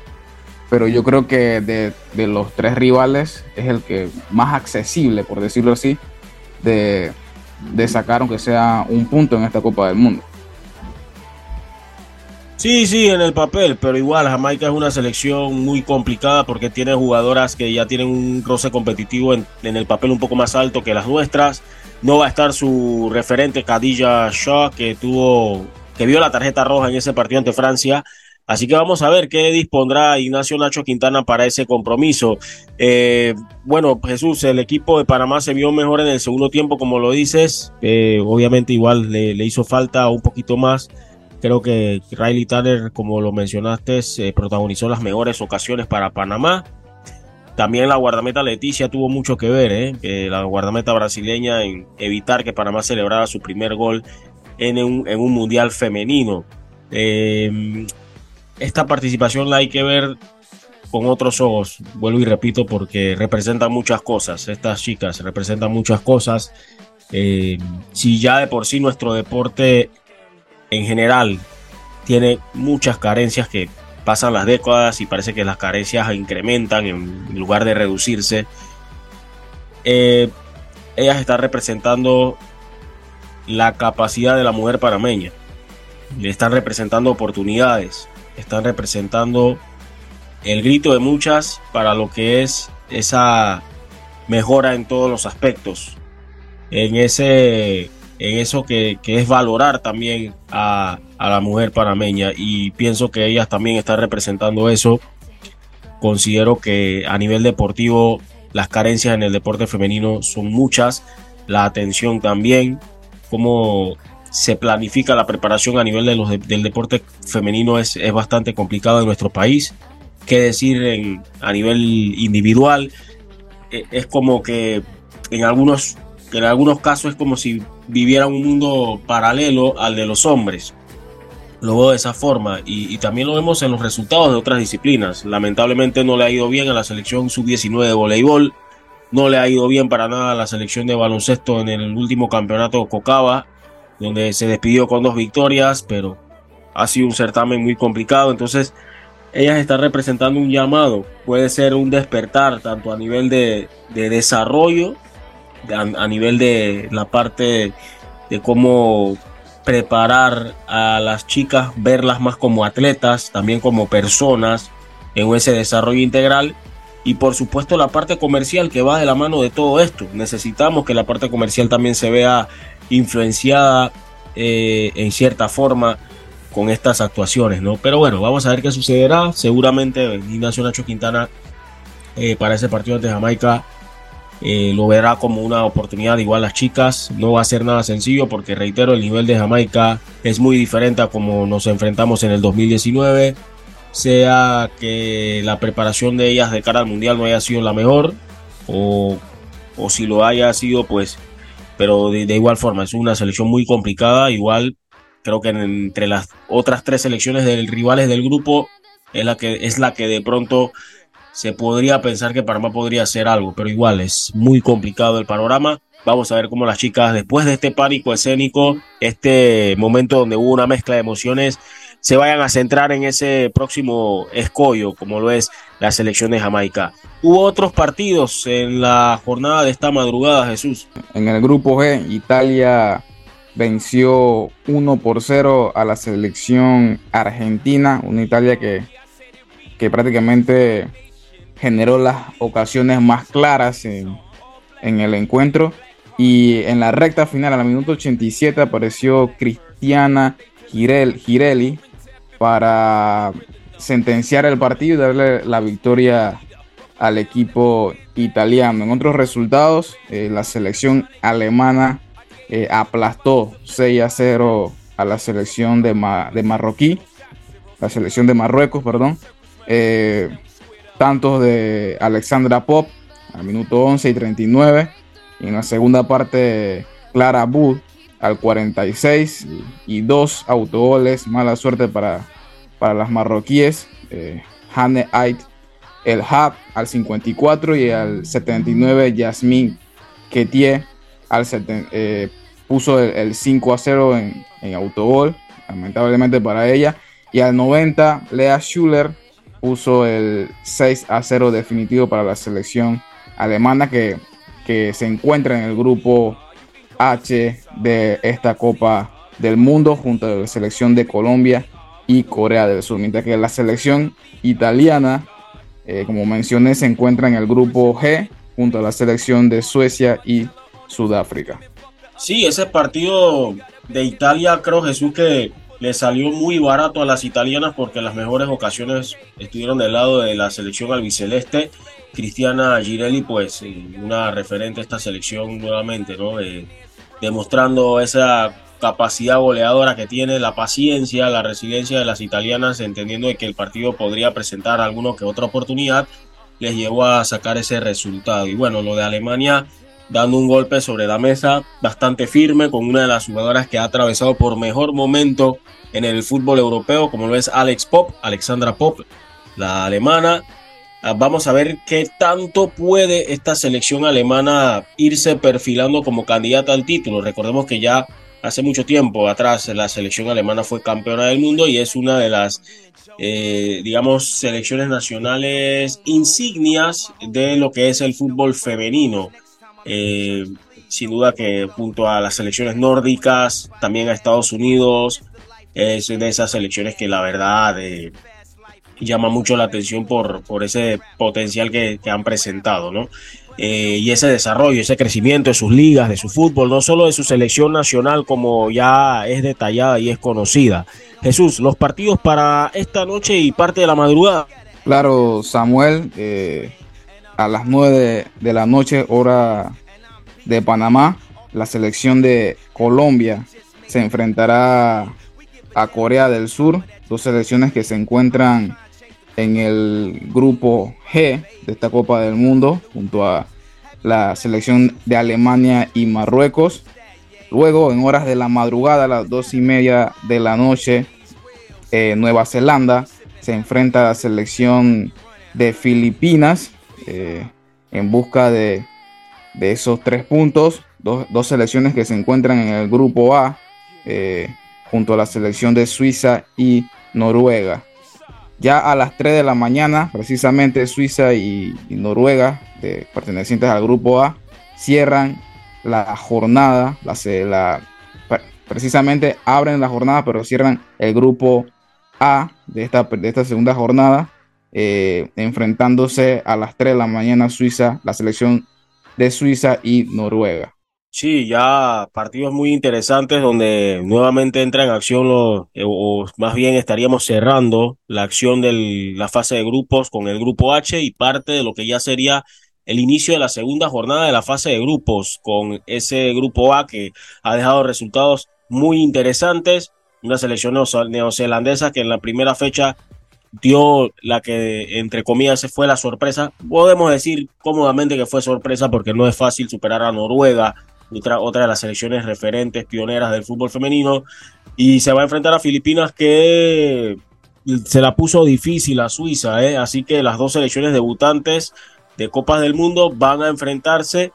pero yo creo que de, de, los tres rivales es el que más accesible, por decirlo así, de, de sacar aunque sea un punto en esta Copa del Mundo. Sí, sí, en el papel, pero igual Jamaica es una selección muy complicada porque tiene jugadoras que ya tienen un roce competitivo en, el papel un poco más alto que las nuestras. No va a estar su referente Khadija Shaw que tuvo, que vio la tarjeta roja en ese partido ante Francia. Así que vamos a ver qué dispondrá Ignacio Nacho Quintana para ese compromiso. Eh, bueno, Jesús, el equipo de Panamá se vio mejor en el segundo tiempo, como lo dices. Eh, obviamente igual le, le hizo falta un poquito más Creo que Riley Tanner, como lo mencionaste, protagonizó las mejores ocasiones para Panamá. También la guardameta Leticia tuvo mucho que ver, ¿eh? la guardameta brasileña en evitar que Panamá celebrara su primer gol en un, mundial femenino. Em, esta participación la hay que ver con otros ojos, vuelvo y repito, porque representan muchas cosas. Estas chicas representan muchas cosas. Em, si ya de por sí nuestro deporte en general tiene muchas carencias que pasan las décadas y parece que las carencias incrementan en lugar de reducirse. Eh, ellas están representando la capacidad de la mujer panameña. Le están representando oportunidades. Están representando el grito de muchas para lo que es esa mejora en todos los aspectos. En ese en eso que, es valorar también a, la mujer panameña y pienso que ellas también están representando eso. Considero que a nivel deportivo las carencias en el deporte femenino son muchas, la atención también, cómo se planifica la preparación a nivel de los del deporte femenino es, es, bastante complicado en nuestro país. Qué decir en, a nivel individual, e, es como que en algunos en algunos casos es como si viviera un mundo paralelo al de los hombres. Lo veo de esa forma y, también lo vemos en los resultados de otras disciplinas. Lamentablemente no le ha ido bien a la selección sub-19 de voleibol. no le ha ido bien para nada a la selección de baloncesto en el último campeonato Cocaba, donde se despidió con dos victorias, pero ha sido un certamen muy complicado. Entonces, ellas están representando un llamado, puede ser un despertar tanto a nivel de, desarrollo, a, nivel de la parte de cómo preparar a las chicas, verlas más como atletas, también como personas en ese desarrollo integral y por supuesto la parte comercial que va de la mano de todo esto. Necesitamos que la parte comercial también se vea influenciada eh, en cierta forma con estas actuaciones, ¿no? Pero bueno, vamos a ver qué sucederá. Seguramente Ignacio Nacho Quintana eh, para ese partido de Jamaica eh, lo verá como una oportunidad. Igual las chicas no va a ser nada sencillo porque reitero el nivel de Jamaica es muy diferente a como nos enfrentamos en el 2019 sea que la preparación de ellas de cara al mundial no haya sido la mejor o, si lo haya sido pues pero de, igual forma es una selección muy complicada igual creo que entre las otras tres selecciones de rivales del grupo es la que es la que de pronto se podría pensar que Panamá podría hacer algo pero igual es muy complicado el panorama. Vamos a ver cómo las chicas, después de este pánico escénico, este momento donde hubo una mezcla de emociones, se vayan a centrar en ese próximo escollo, como lo es la selección de Jamaica. Hubo otros partidos en la jornada de esta madrugada, Jesús. En el grupo G, Italia venció 1 por 0 a la selección argentina, una Italia que, que prácticamente generó las ocasiones más claras en, en el encuentro. Y en la recta final, a la minuto 87, apareció Cristiana Girelli para sentenciar el partido y darle la victoria al equipo italiano. En otros resultados, eh, la selección alemana eh, aplastó 6 a 0 a la selección de, de Marroquí, la selección de Marruecos, perdón. Eh, tantos de Alexandra Pop al minuto 11 y 39 y en la segunda parte, Clara Booth al 46 y, dos autogoles. Mala suerte para, para las marroquíes. Eh, Ait El Hab al 54 y al 79 Yasmin Ketie al eh, puso el, 5 a 0 en, en, autogol, lamentablemente para ella. Y al 90 Lea Schuller puso el 6 a 0 definitivo para la selección alemana que que se encuentra en el grupo H de esta Copa del Mundo junto a la selección de Colombia y Corea del Sur, mientras que la selección italiana, eh, como mencioné, se encuentra en el grupo G junto a la selección de Suecia y Sudáfrica. Sí, ese partido de Italia creo Jesús que le salió muy barato a las italianas porque las mejores ocasiones estuvieron del lado de la selección albiceleste Cristiana Girelli, pues una referente a esta selección nuevamente, ¿no? Demostrando esa capacidad goleadora que tiene, la paciencia, la resiliencia de las italianas, entendiendo que el partido podría presentar alguna que otra oportunidad, les llevó a sacar ese resultado. Y bueno, lo de Alemania dando un golpe sobre la mesa bastante firme con una de las jugadoras que ha atravesado por mejor momento en el fútbol europeo, como lo es Alex Pop, Alexandra Pop, la alemana, vamos a ver qué tanto puede esta selección alemana irse perfilando como candidata al título. Recordemos que ya hace mucho tiempo atrás la selección alemana fue campeona del mundo y es una de las, eh, digamos, selecciones nacionales insignias de lo que es el fútbol femenino. Eh, sin duda que junto a las selecciones nórdicas, también a Estados Unidos, es de esas selecciones que la verdad... Eh, llama mucho la atención por, por ese potencial que, han presentado, ¿no? Eh, y ese desarrollo, ese crecimiento de sus ligas, de su fútbol, no solo de su selección nacional como ya es detallada y es conocida. Jesús, los partidos para esta noche y parte de la madrugada. Claro, Samuel, eh, a las 9 de, la noche, hora de Panamá, la selección de Colombia se enfrentará a Corea del Sur, dos selecciones que se encuentran en el grupo G de esta Copa del Mundo junto a la selección de Alemania y Marruecos. Luego, en horas de la madrugada, a las dos y media de la noche, eh, Nueva Zelanda se enfrenta a la selección de Filipinas eh, en busca de de esos tres puntos, dos, dos, selecciones que se encuentran en el grupo A, eh, junto a la selección de Suiza y Noruega. Ya a las 3 de la mañana, precisamente Suiza y, Noruega, de, pertenecientes al grupo A, cierran la jornada, precisamente abren la jornada, pero cierran el grupo A de esta, de esta segunda jornada, eh, enfrentándose a las 3 de la mañana Suiza, la selección de Suiza y Noruega. Sí, ya partidos muy interesantes donde nuevamente entra en acción los, eh, o más bien estaríamos cerrando la acción de la fase de grupos con el grupo H y parte de lo que ya sería el inicio de la segunda jornada de la fase de grupos con ese grupo A que ha dejado resultados muy interesantes. Una selección neozelandesa que en la primera fecha dio la que, entre comillas, fue la sorpresa. Podemos decir cómodamente que fue sorpresa porque no es fácil superar a Noruega, otra, otra de las selecciones referentes, pioneras del fútbol femenino. Y se va a enfrentar a Filipinas que se la puso difícil a Suiza, ¿eh? así que las dos selecciones debutantes de Copas del Mundo van a enfrentarse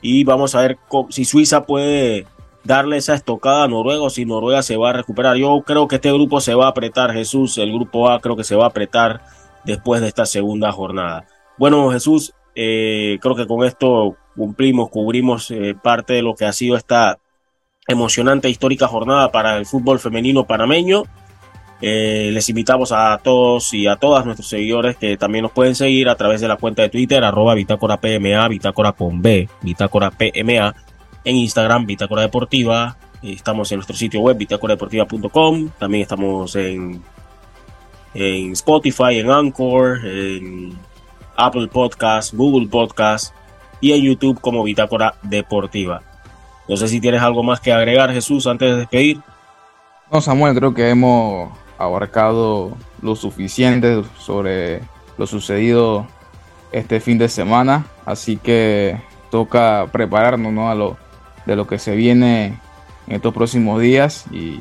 y vamos a ver si Suiza puede darle esa estocada a Noruega o si Noruega se va a recuperar. Yo creo que este grupo se va a apretar, Jesús, el grupo A creo que se va a apretar después de esta segunda jornada. Bueno, Jesús, eh, creo que con esto cumplimos, cubrimos eh, parte de lo que ha sido esta emocionante e histórica jornada para el fútbol femenino panameño. Eh, les invitamos a todos y a todas nuestros seguidores que también nos pueden seguir a través de la cuenta de Twitter, arroba bitácora PMA, bitácora en Instagram, bitácora deportiva. Estamos en nuestro sitio web, bitácoradeportiva.com. También estamos en, en Spotify, en Anchor, en Apple Podcast, Google Podcast y en YouTube como Bitácora Deportiva. No sé si tienes algo más que agregar, Jesús, antes de despedir. No, Samuel, creo que hemos abarcado lo suficiente sobre lo sucedido este fin de semana, así que toca prepararnos ¿no? a lo, de lo que se viene en estos próximos días y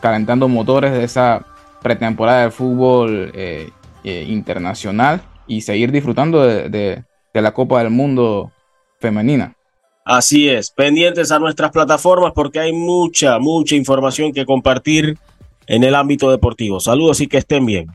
calentando motores de esa pretemporada de fútbol eh, eh, internacional y seguir disfrutando de, de, de la Copa del Mundo femenina. Así es, pendientes a nuestras plataformas porque hay mucha, mucha información que compartir en el ámbito deportivo. Saludos y que estén bien.